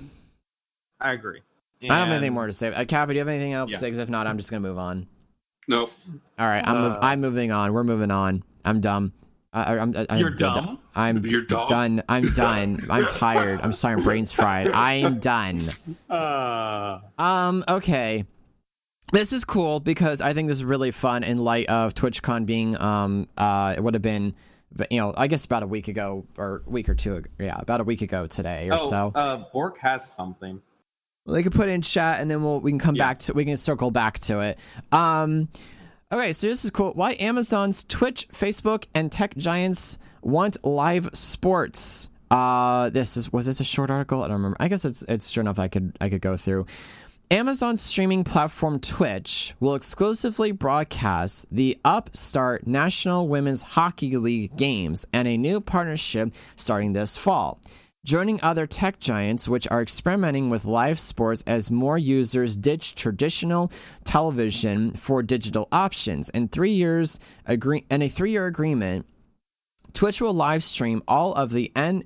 I agree. i don't have anything more to say uh, Kappa, do you have anything else Yeah. to say 'Cause if not i'm just gonna move on Nope. all right i'm, mov- Uh, I'm moving on we're moving on i'm dumb I, I'm, I'm, You're I'm dumb. I'm You're dumb. done. I'm done. I'm tired. I'm sorry. My brain's fried. I'm done. Uh, Um, okay. This is cool because I think this is really fun in light of TwitchCon being um uh it would have been you know, I guess about a week ago or week or two ago. Yeah, about a week ago today or oh, so. uh, Bork has something. They could put it in chat and then we'll we can come Yeah. back to we can circle back to it. Um Okay, so this is cool. Why Amazon's Twitch, Facebook, and tech giants want live sports. Uh this is was this a short article? I don't remember. I guess it's it's sure enough I could I could go through. Amazon's streaming platform Twitch will exclusively broadcast the upstart National Women's Hockey League games and a new partnership starting this fall. Joining other tech giants, which are experimenting with live sports as more users ditch traditional television for digital options. In three years, agree- in a three-year agreement, Twitch will live stream all of the N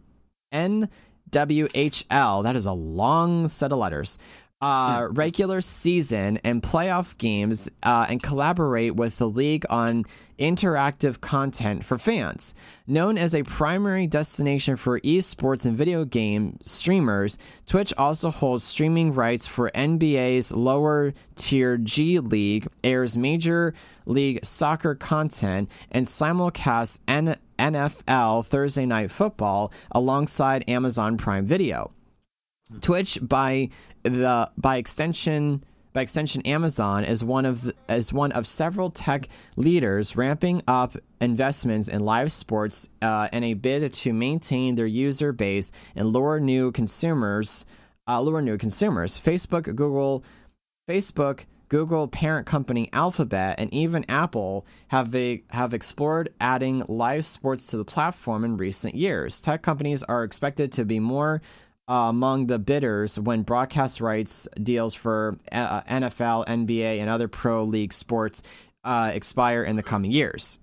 NWHL. That is a long set of letters. Uh, regular season and playoff games, uh, and collaborate with the league on interactive content for fans. Known as a primary destination for esports and video game streamers, Twitch also holds streaming rights for NBA's lower tier G League, airs Major League Soccer content, and simulcasts N- NFL Thursday Night Football alongside Amazon Prime Video. Twitch by the by extension by extension Amazon is one of the, is one of several tech leaders ramping up investments in live sports uh, in a bid to maintain their user base and lure new consumers uh, lure new consumers. Facebook, Google, Facebook, Google parent company Alphabet, and even Apple have a, have explored adding live sports to the platform in recent years. Tech companies are expected to be more uh, among the bidders when broadcast rights deals for uh, NFL, NBA, and other pro league sports uh, expire in the coming years.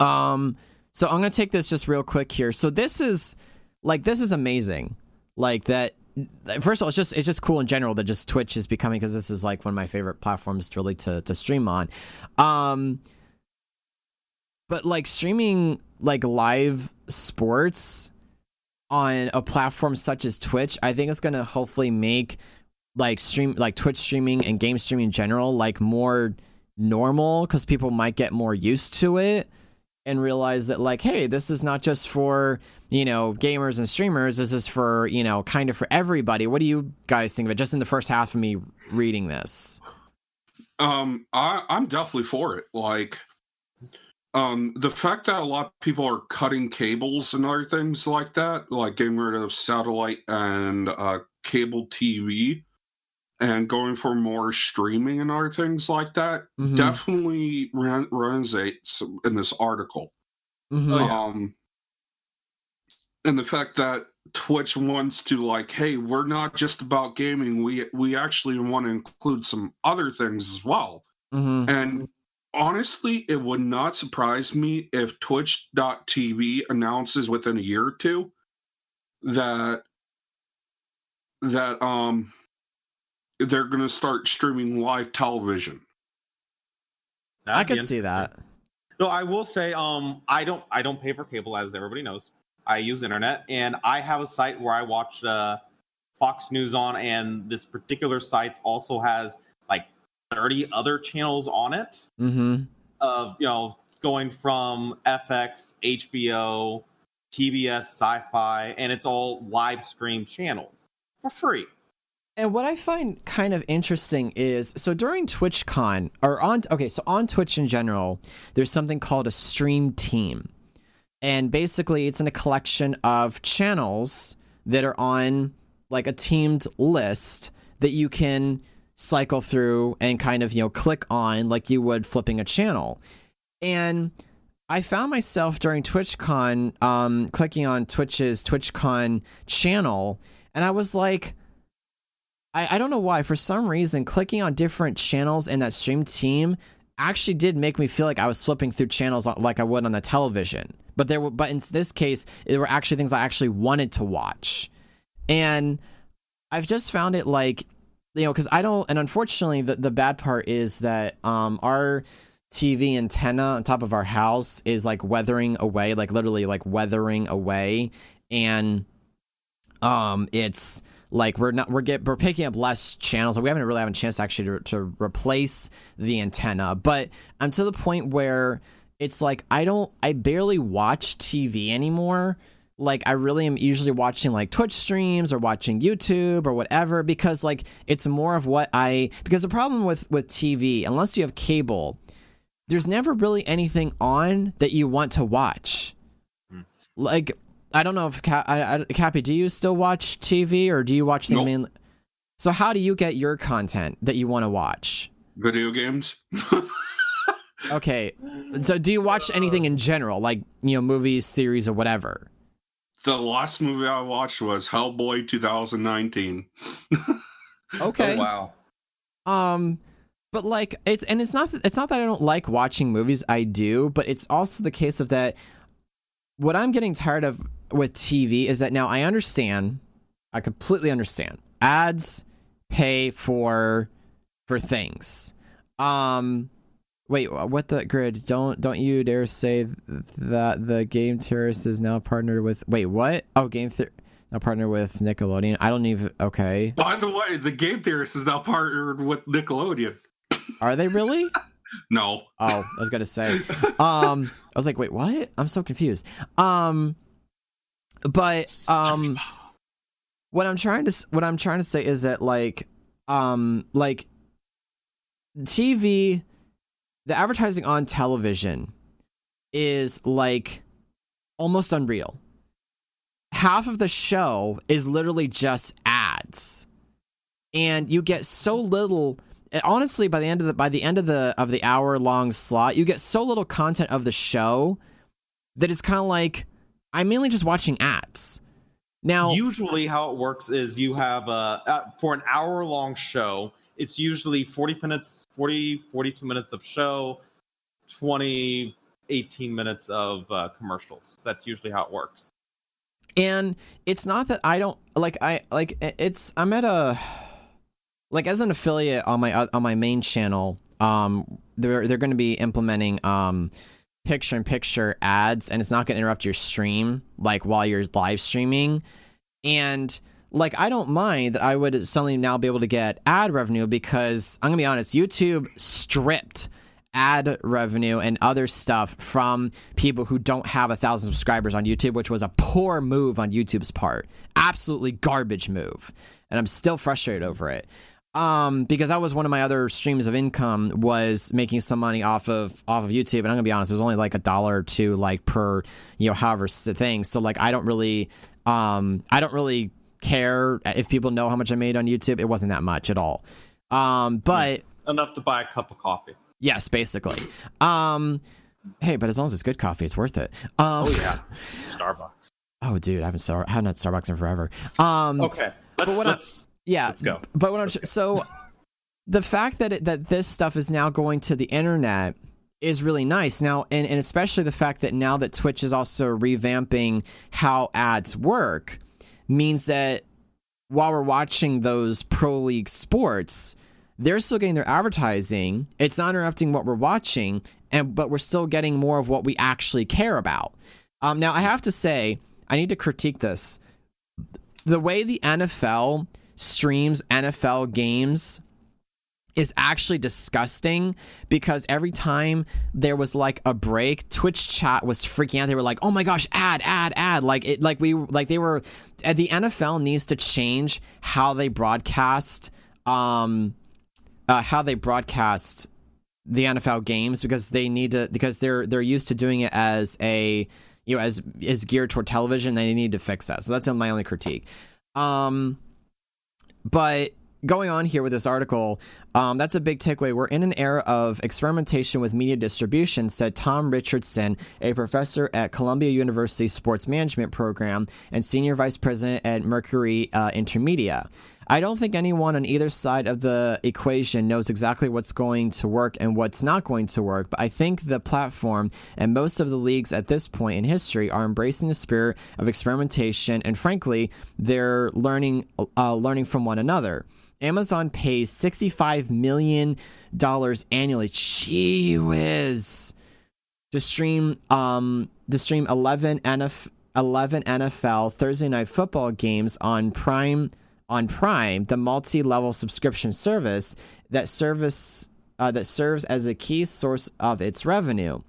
Um, so I'm gonna take this just real quick here. So this is like this is amazing, like that first of all, it's just it's just cool in general that just Twitch is becoming because this is like one of my favorite platforms to really to to stream on. Um, but like streaming like live sports on a platform such as Twitch, I think it's gonna hopefully make like stream like Twitch streaming and game streaming in general like more normal because people might get more used to it and realize that like hey this is not just for you know gamers and streamers this is for you know kind of for everybody. What do you guys think of it? Just in the first half of me reading this. Um i i'm definitely for it. Like um the fact that a lot of people are cutting cables and other things like that like getting rid of satellite and uh cable tv and going for more streaming and other things like that Mhm. definitely ren- resonates in this article Mhm. Oh, yeah. um and the fact that twitch wants to like hey we're not just about gaming we we actually want to include some other things as well Mhm. and honestly it would not surprise me if twitch.tv announces within a year or two that that um they're going to start streaming live television. I That'd be could see that. Though I will say, um, I don't, I don't pay for cable, as everybody knows. I use internet, and I have a site where I watch uh, Fox News on, and this particular site also has like thirty other channels on it. mm-hmm Of you know, going from FX, HBO, TBS, Sci-Fi, and it's all live stream channels for free. And what I find kind of interesting is so during TwitchCon or on okay, so on Twitch in general, there's something called a stream team. And basically it's in a collection of channels that are on like a teamed list that you can cycle through and kind of, you know, click on like you would flipping a channel. And I found myself during TwitchCon um clicking on Twitch's TwitchCon channel and I was like I, I don't know why. For some reason, clicking on different channels in that stream team actually did make me feel like I was flipping through channels like I would on the television. But there were, but in this case, there were actually things I actually wanted to watch, and I've just found it like, you know, because I don't. And unfortunately, the the bad part is that um our TV antenna on top of our house is like weathering away, like literally like weathering away, and um it's like we're not we're get we're picking up less channels. We haven't really had a chance actually to, to replace the antenna, but I'm to the point where it's like I don't I barely watch TV anymore. Like I really am usually watching like Twitch streams or watching YouTube or whatever because like it's more of what I because the problem with with TV unless you have cable, there's never really anything on that you want to watch. Hmm. Like I don't know if Ca- I, I, Cappy, do you still watch TV or do you watch the Nope. main? So how do you get your content that you want to watch? video games Okay, so do you watch anything in general, like you know, movies, series, or whatever? The last movie i watched was hellboy 2019 Okay, Oh, wow. um, but like it's and it's not it's not that I don't like watching movies. I do, but it's also the case of that. What I'm getting tired of with TV is that now I understand, I completely understand. Ads pay for for things. Um, wait, what the grid? Don't don't you dare say that the Game Theorist is now partnered with. Wait, what? Oh, Game Ther- now partnered with Nickelodeon. I don't even. Okay, by the way the game theorist is now partnered with nickelodeon are they really? no Oh, I was gonna say. Um, I was like, wait, what? I'm so confused. Um, but um, what I'm trying to what I'm trying to say is that like, um, like TV, the advertising on television is like almost unreal. Half of the show is literally just ads, and you get so little honestly by the end of the by the end of the of the hour long slot you get so little content of the show that it's kind of like i'm mainly just watching ads now usually how it works is you have uh, uh for an hour long show it's usually 40 minutes 40 42 minutes of show 20 18 minutes of uh, commercials. That's usually how it works. And it's not that I don't like I like it's I'm at a like as an affiliate on my on my main channel um they're they're going to be implementing um picture in picture ads and it's not going to interrupt your stream like while you're live streaming. And like I don't mind that I would suddenly now be able to get ad revenue because I'm gonna be honest, YouTube stripped ad revenue and other stuff from people who don't have a thousand subscribers on YouTube, which was a poor move on YouTube's part. Absolutely garbage move. And I'm still frustrated over it. Um, because that was one of my other streams of income was making some money off of off of YouTube. And I'm gonna be honest, it was only like a dollar or two like per, you know, however thing. So like I don't really um I don't really care if people know how much I made on YouTube. It wasn't that much at all. Um, but enough to buy a cup of coffee. Yes, basically. Um, hey, but as long as it's good coffee, it's worth it. Um, oh yeah, Starbucks. Oh, dude, I haven't star- I haven't had Starbucks in forever. Um, okay, let's, but what let's yeah, let's go. But what let's I'm so the fact that it, that this stuff is now going to the internet is really nice now, and, and especially the fact that now that Twitch is also revamping how ads work means that while we're watching those pro league sports they're still getting their advertising. It's not interrupting what we're watching, and but we're still getting more of what we actually care about. Um, now, I have to say, I need to critique this. The way the NFL streams NFL games is actually disgusting because every time there was like a break, Twitch chat was freaking out. They were like, "Oh my gosh, ad, ad, ad!" Like it, like we, like they were. The NFL needs to change how they broadcast um, uh, how they broadcast the NFL games because they need to because they're they're used to doing it as a you know as is geared toward television. They need to fix that. So that's my only critique. Um, but going on here with this article, um, that's a big takeaway. We're in an era of experimentation with media distribution, said Tom Richardson, a professor at Columbia University Sports Management Program and senior vice president at Mercury uh, Intermedia. I don't think anyone on either side of the equation knows exactly what's going to work and what's not going to work, but I think the platform and most of the leagues at this point in history are embracing the spirit of experimentation and frankly, they're learning uh, learning from one another. Amazon pays $65 million annually. Gee whiz. To stream um to stream 11 NFL 11 NFL Thursday night football games on Prime on Prime, the multi-level subscription service that service uh, that serves as a key source of its revenue.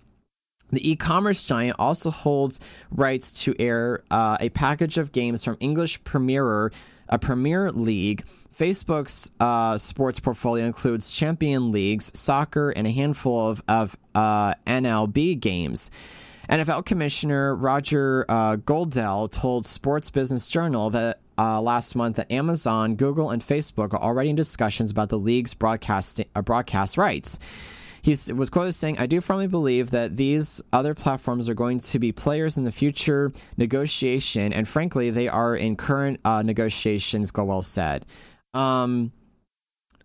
The e-commerce giant also holds rights to air uh, a package of games from English Premier, a Premier League. Facebook's uh, sports portfolio includes Champion Leagues, soccer, and a handful of, of uh, MLB games. NFL Commissioner Roger uh, Goodell told Sports Business Journal that uh, last month that Amazon, Google, and Facebook are already in discussions about the league's broadcast uh, broadcast rights. He was quoted saying, I do firmly believe that these other platforms are going to be players in the future negotiation, and frankly, they are in current uh, negotiations, Goodell said. Um,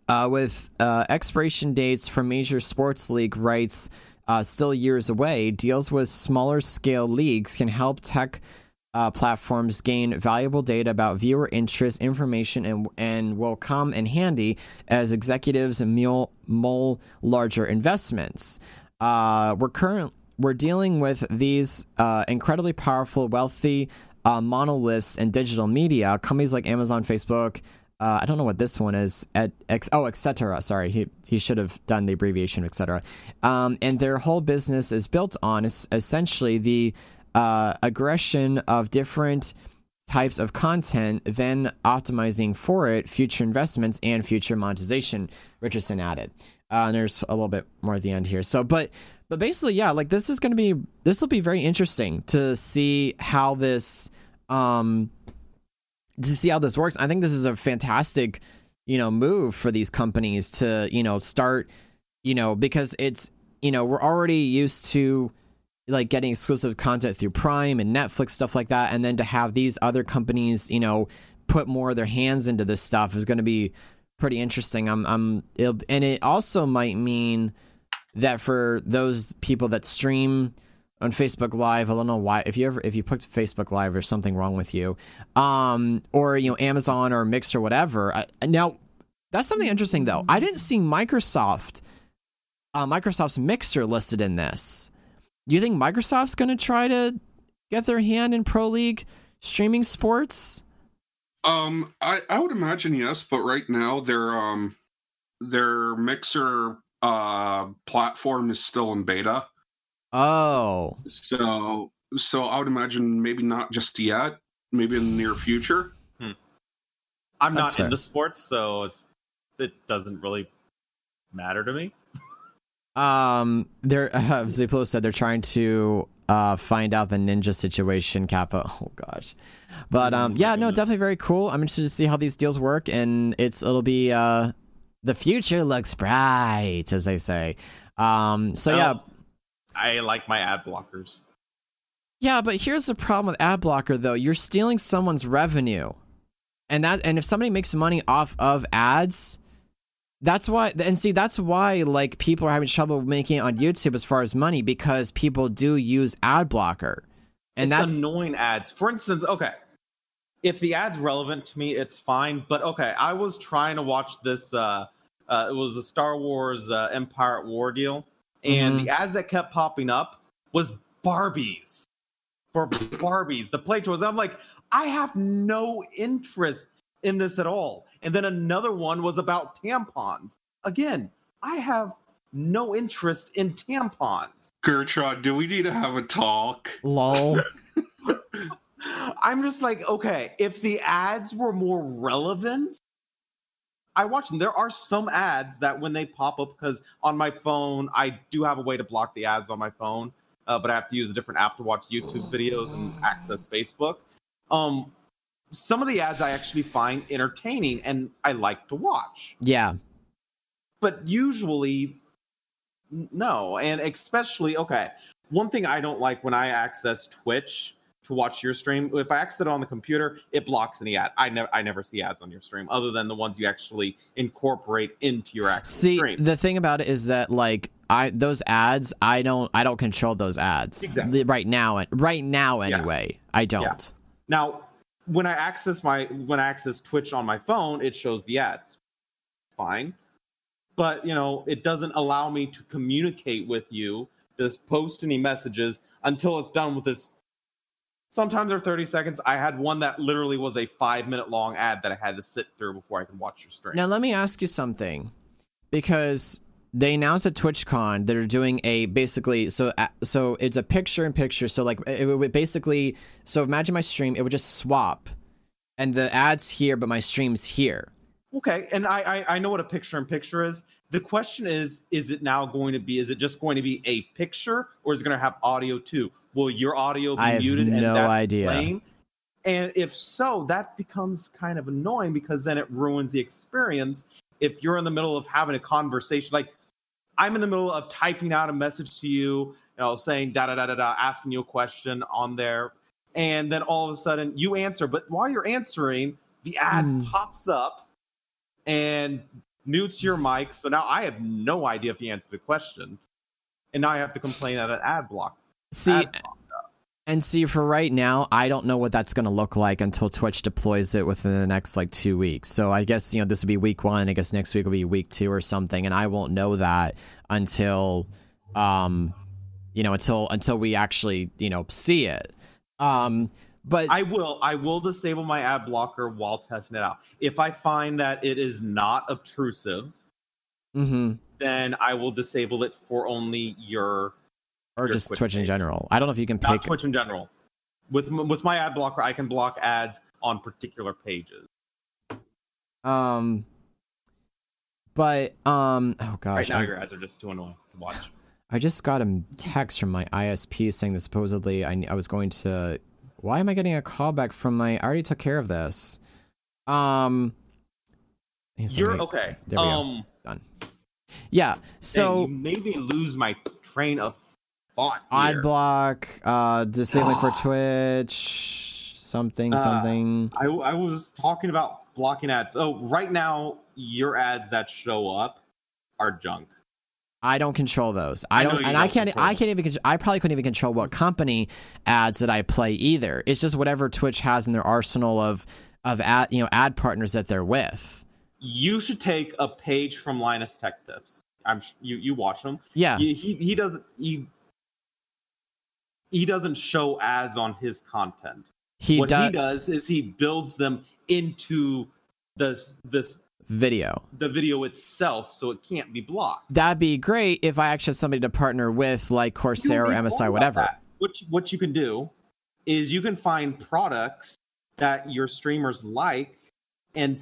uh, with uh, expiration dates for major sports league rights uh, still years away, deals with smaller scale leagues can help tech uh, platforms gain valuable data about viewer interest, information, and and will come in handy as executives mull, mull larger investments. Uh, we're current we're dealing with these uh, incredibly powerful, wealthy monoliths in digital media. Companies like Amazon, Facebook. Uh, I don't know what this one is. At ex, oh, etc. Sorry, he he should have done the abbreviation, etc. Um, and their whole business is built on is essentially the uh, aggression of different types of content, then optimizing for it future investments and future monetization. Richardson added, uh, and there's a little bit more at the end here. So, but but basically, yeah, like this is going to be this will be very interesting to see how this um to see how this works. I think this is a fantastic you know move for these companies to you know start you know because it's you know we're already used to like getting exclusive content through Prime and Netflix stuff like that, and then to have these other companies, you know, put more of their hands into this stuff is going to be pretty interesting. I'm, I'm, and it also might mean that for those people that stream on Facebook Live. I don't know why. If you ever if you put Facebook Live, there's something wrong with you. Um, or you know Amazon or Mixer, whatever. I, now that's something interesting though. I didn't see Microsoft, uh, Microsoft's Mixer listed in this. Do you think Microsoft's going to try to get their hand in Pro League streaming sports? Um, I, I would imagine yes, but right now their um their mixer uh platform is still in beta. Oh, So so I would imagine maybe not just yet, maybe in the near future. I'm That's not fair. into sports, so it's, it doesn't really matter to me. um, they're uh, Ziplo said they're trying to uh find out the ninja situation, Kappa. Oh gosh, but um, Oh, yeah, no, definitely very cool. I'm interested to see how these deals work, and it's it'll be uh, the future looks bright, as they say. Um, so yeah, Well, I like my ad blockers. Yeah, but here's the problem with ad blocker though. You're stealing someone's revenue. And that and if somebody makes money off of ads, that's why and see that's why like people are having trouble making it on YouTube as far as money because people do use ad blocker. And it's that's annoying ads. For instance, okay, if the ad's relevant to me, it's fine. But okay, I was trying to watch this. Uh, uh, it was a Star Wars uh, Empire at War deal, and Mhm. the ads that kept popping up was Barbies for Barbies, the play toys. And I'm like, I have no interest in this at all. And then another one was about tampons. Again, I have no interest in tampons. Gertrude, do we need to have a talk? lol. I'm just like, okay, if the ads were more relevant, I watch them. There are some ads that when they pop up, because on my phone, I do have a way to block the ads on my phone, uh, but I have to use a different app to watch YouTube videos and access Facebook. Um, some of the ads I actually find entertaining and I like to watch, yeah. but usually, no. And especially, okay, one thing I don't like when I access Twitch to watch your stream, if I access it on the computer, it blocks any ad. I never, I never see ads on your stream other than the ones you actually incorporate into your actual See, stream. the thing about it is that like I those ads, I don't I don't control those ads. Exactly. Right now and right now Yeah. anyway. I don't. Now, when I access my when I access Twitch on my phone, it shows the ads. Fine. But, you know, it doesn't allow me to communicate with you, just post any messages until it's done with this. Sometimes they're 30 seconds. I had one that literally was a 5 minute long ad that I had to sit through before I could watch your stream. Now let me ask you something, because they announced at TwitchCon they're doing a basically so uh, so it's a picture in picture. So like it would basically so imagine my stream, it would just swap, and the ads here, but my stream's here. Okay, and I, I I know what a picture in picture is. The question is, is it now going to be? Is it just going to be a picture, or is it going to have audio too? Will your audio be I muted? and no that's idea. playing? And if so, that becomes kind of annoying because then it ruins the experience. If you're in the middle of having a conversation, like I'm in the middle of typing out a message to you, you know, saying da da da da da, asking you a question on there, and then all of a sudden you answer, but while you're answering, the ad Hmm. pops up and mutes your mic. So now I have no idea if you answered the question. And now I have to complain at an ad block. See, and see for right now, I don't know what that's going to look like until Twitch deploys it within the next like two weeks. So I guess you know this would be week one. I guess next week will be week two or something, and I won't know that until, um, you know, until until we actually you know see it. Um, but I will I will disable my ad blocker while testing it out. If I find that it is not obtrusive, mm-hmm. then I will disable it for only your or just Twitch Twitch in general. I don't know if you can not pick. Twitch in general. With with my ad blocker, I can block ads on particular pages. Um, but um, oh gosh, right now, I- your ads are just too annoying to watch. I just got a text from my ISP saying that supposedly I, I was going to. Why am I getting a call back from my? I already took care of this. Um, You're okay. There we go. um, Done. Yeah. so made lose my train of ad here. block, uh, disabling for Twitch, something, Uh, something. I, I was talking about blocking ads. Oh, right now, your ads that show up are junk. I don't control those. I I don't, and I don't can't. control I can't even. I probably couldn't even control what company ads that I play either. It's just whatever Twitch has in their arsenal of of ad, you know, ad partners that they're with. You should take a page from Linus Tech Tips. I'm sh- you you watch him. Yeah, He, he he doesn't he he doesn't show ads on his content. he what does he does is he builds them into this this video. the video itself so it can't be blocked. That'd be great if I actually had somebody to partner with, like Corsair or don't need to worry MSI, whatever. that. What you, what you can do is you can find products that your streamers like and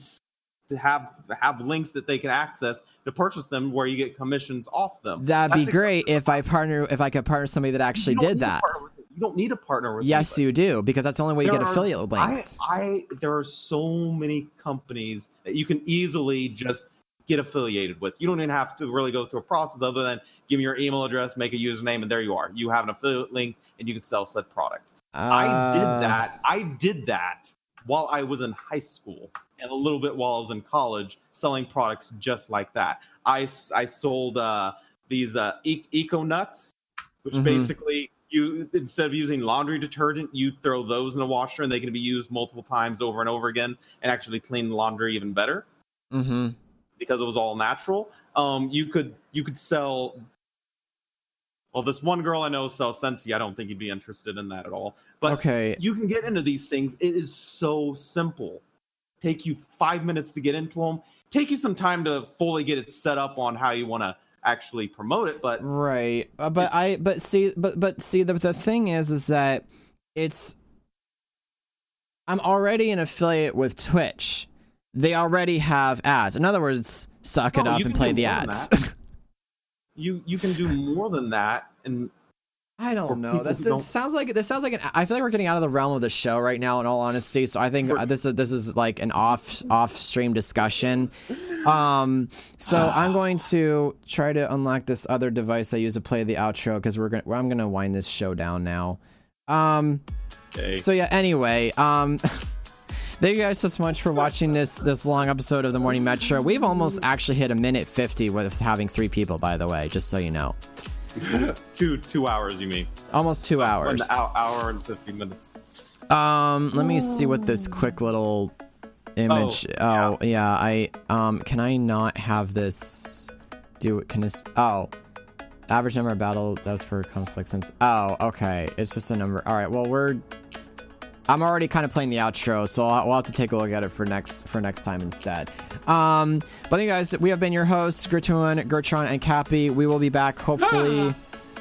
to have have links that they can access to purchase them where you get commissions off them. That'd be That's great if I partner. If I could partner somebody that actually did that. You don't need a partner with. Yes, anybody. you do because that's the only way you get are- affiliate links. I, I there are so many companies that you can easily just get affiliated with. You don't even have to really go through a process other than give me your email address, make a username, and there you are. You have an affiliate link and you can sell said product. I did Uh, that. I did that while I was in high school and a little bit while I was in college, selling products just like that. I, I sold uh, these uh, e- Eco Nuts, which Mhm. basically you instead of using laundry detergent, you throw those in the washer and they can be used multiple times over and over again and actually clean laundry even better mhm. because it was all natural. Um, you could you could sell. Well, this one girl I know sells Scentsy. I don't think you'd be interested in that at all. But okay. you can get into these things. It is so simple. Take you five minutes to get into them. Take you some time to fully get it set up on how you want to actually promote it. But Right. Uh, but I but see but but see the the thing is is that it's I'm already an affiliate with Twitch. They already have ads. In other words, suck it No, up and play the ads. you you can do more than that. And I don't know. That's who sounds like this sounds like an I feel like we're getting out of the realm of the show right now in all honesty. So I think For- uh, this is this is like an off off stream discussion. Um so I'm going to try to unlock this other device I use to play the outro because we're to I'm going to wind this show down now. Um okay, so yeah, anyway, um Thank you guys so much for watching this this long episode of the Morning Metro. We've almost actually hit a minute 50 with having 3 people by the way, just so you know. two two hours. You mean? Almost 2 One hours. hour, hour and fifty minutes. Um, let me see what this quick little image. Oh, yeah. I um, can I not have this? Do it? Can this? Oh, average number of battle. That was per conflict since. Oh, okay. It's just a number. All right. Well, we're. I'm already kind of playing the outro, so I'll, we'll have to take a look at it for next for next time instead. Um, but you guys. We have been your hosts, Gertrude, Gertron, and Cappy. We will be back hopefully,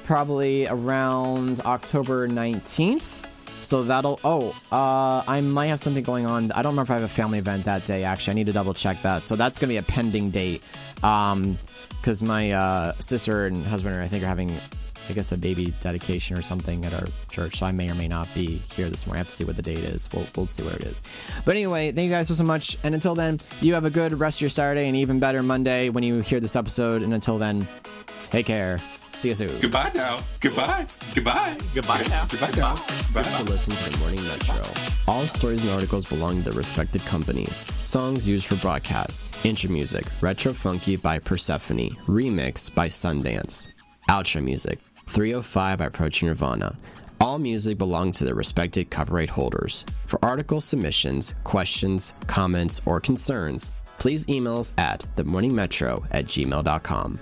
probably around October 19th. So that'll. Oh, uh, I might have something going on. I don't remember if I have a family event that day. Actually, I need to double check that. So that's gonna be a pending date. Um, because my uh, sister and husband are, I think, are having, I guess, a baby dedication or something at our church. So I may or may not be here this morning. I have to see what the date is. We'll we'll see what it is. But anyway, thank you guys so so much. And until then, you have a good rest of your Saturday and even better Monday when you hear this episode. And until then, take care. See you soon. Goodbye now. Goodbye. Goodbye. Goodbye now. Goodbye now. Goodbye Thanks now. for listening to the Morning Metro. All stories and articles belong to their respected companies. Songs used for broadcasts. Intro music, Retro Funky by Persephone. Remix by Sundance. Outro music, 305 by Approach Nirvana. All music belongs to their respected copyright holders. For article submissions, questions, comments, or concerns, please email us at themorningmetro at gmail.com.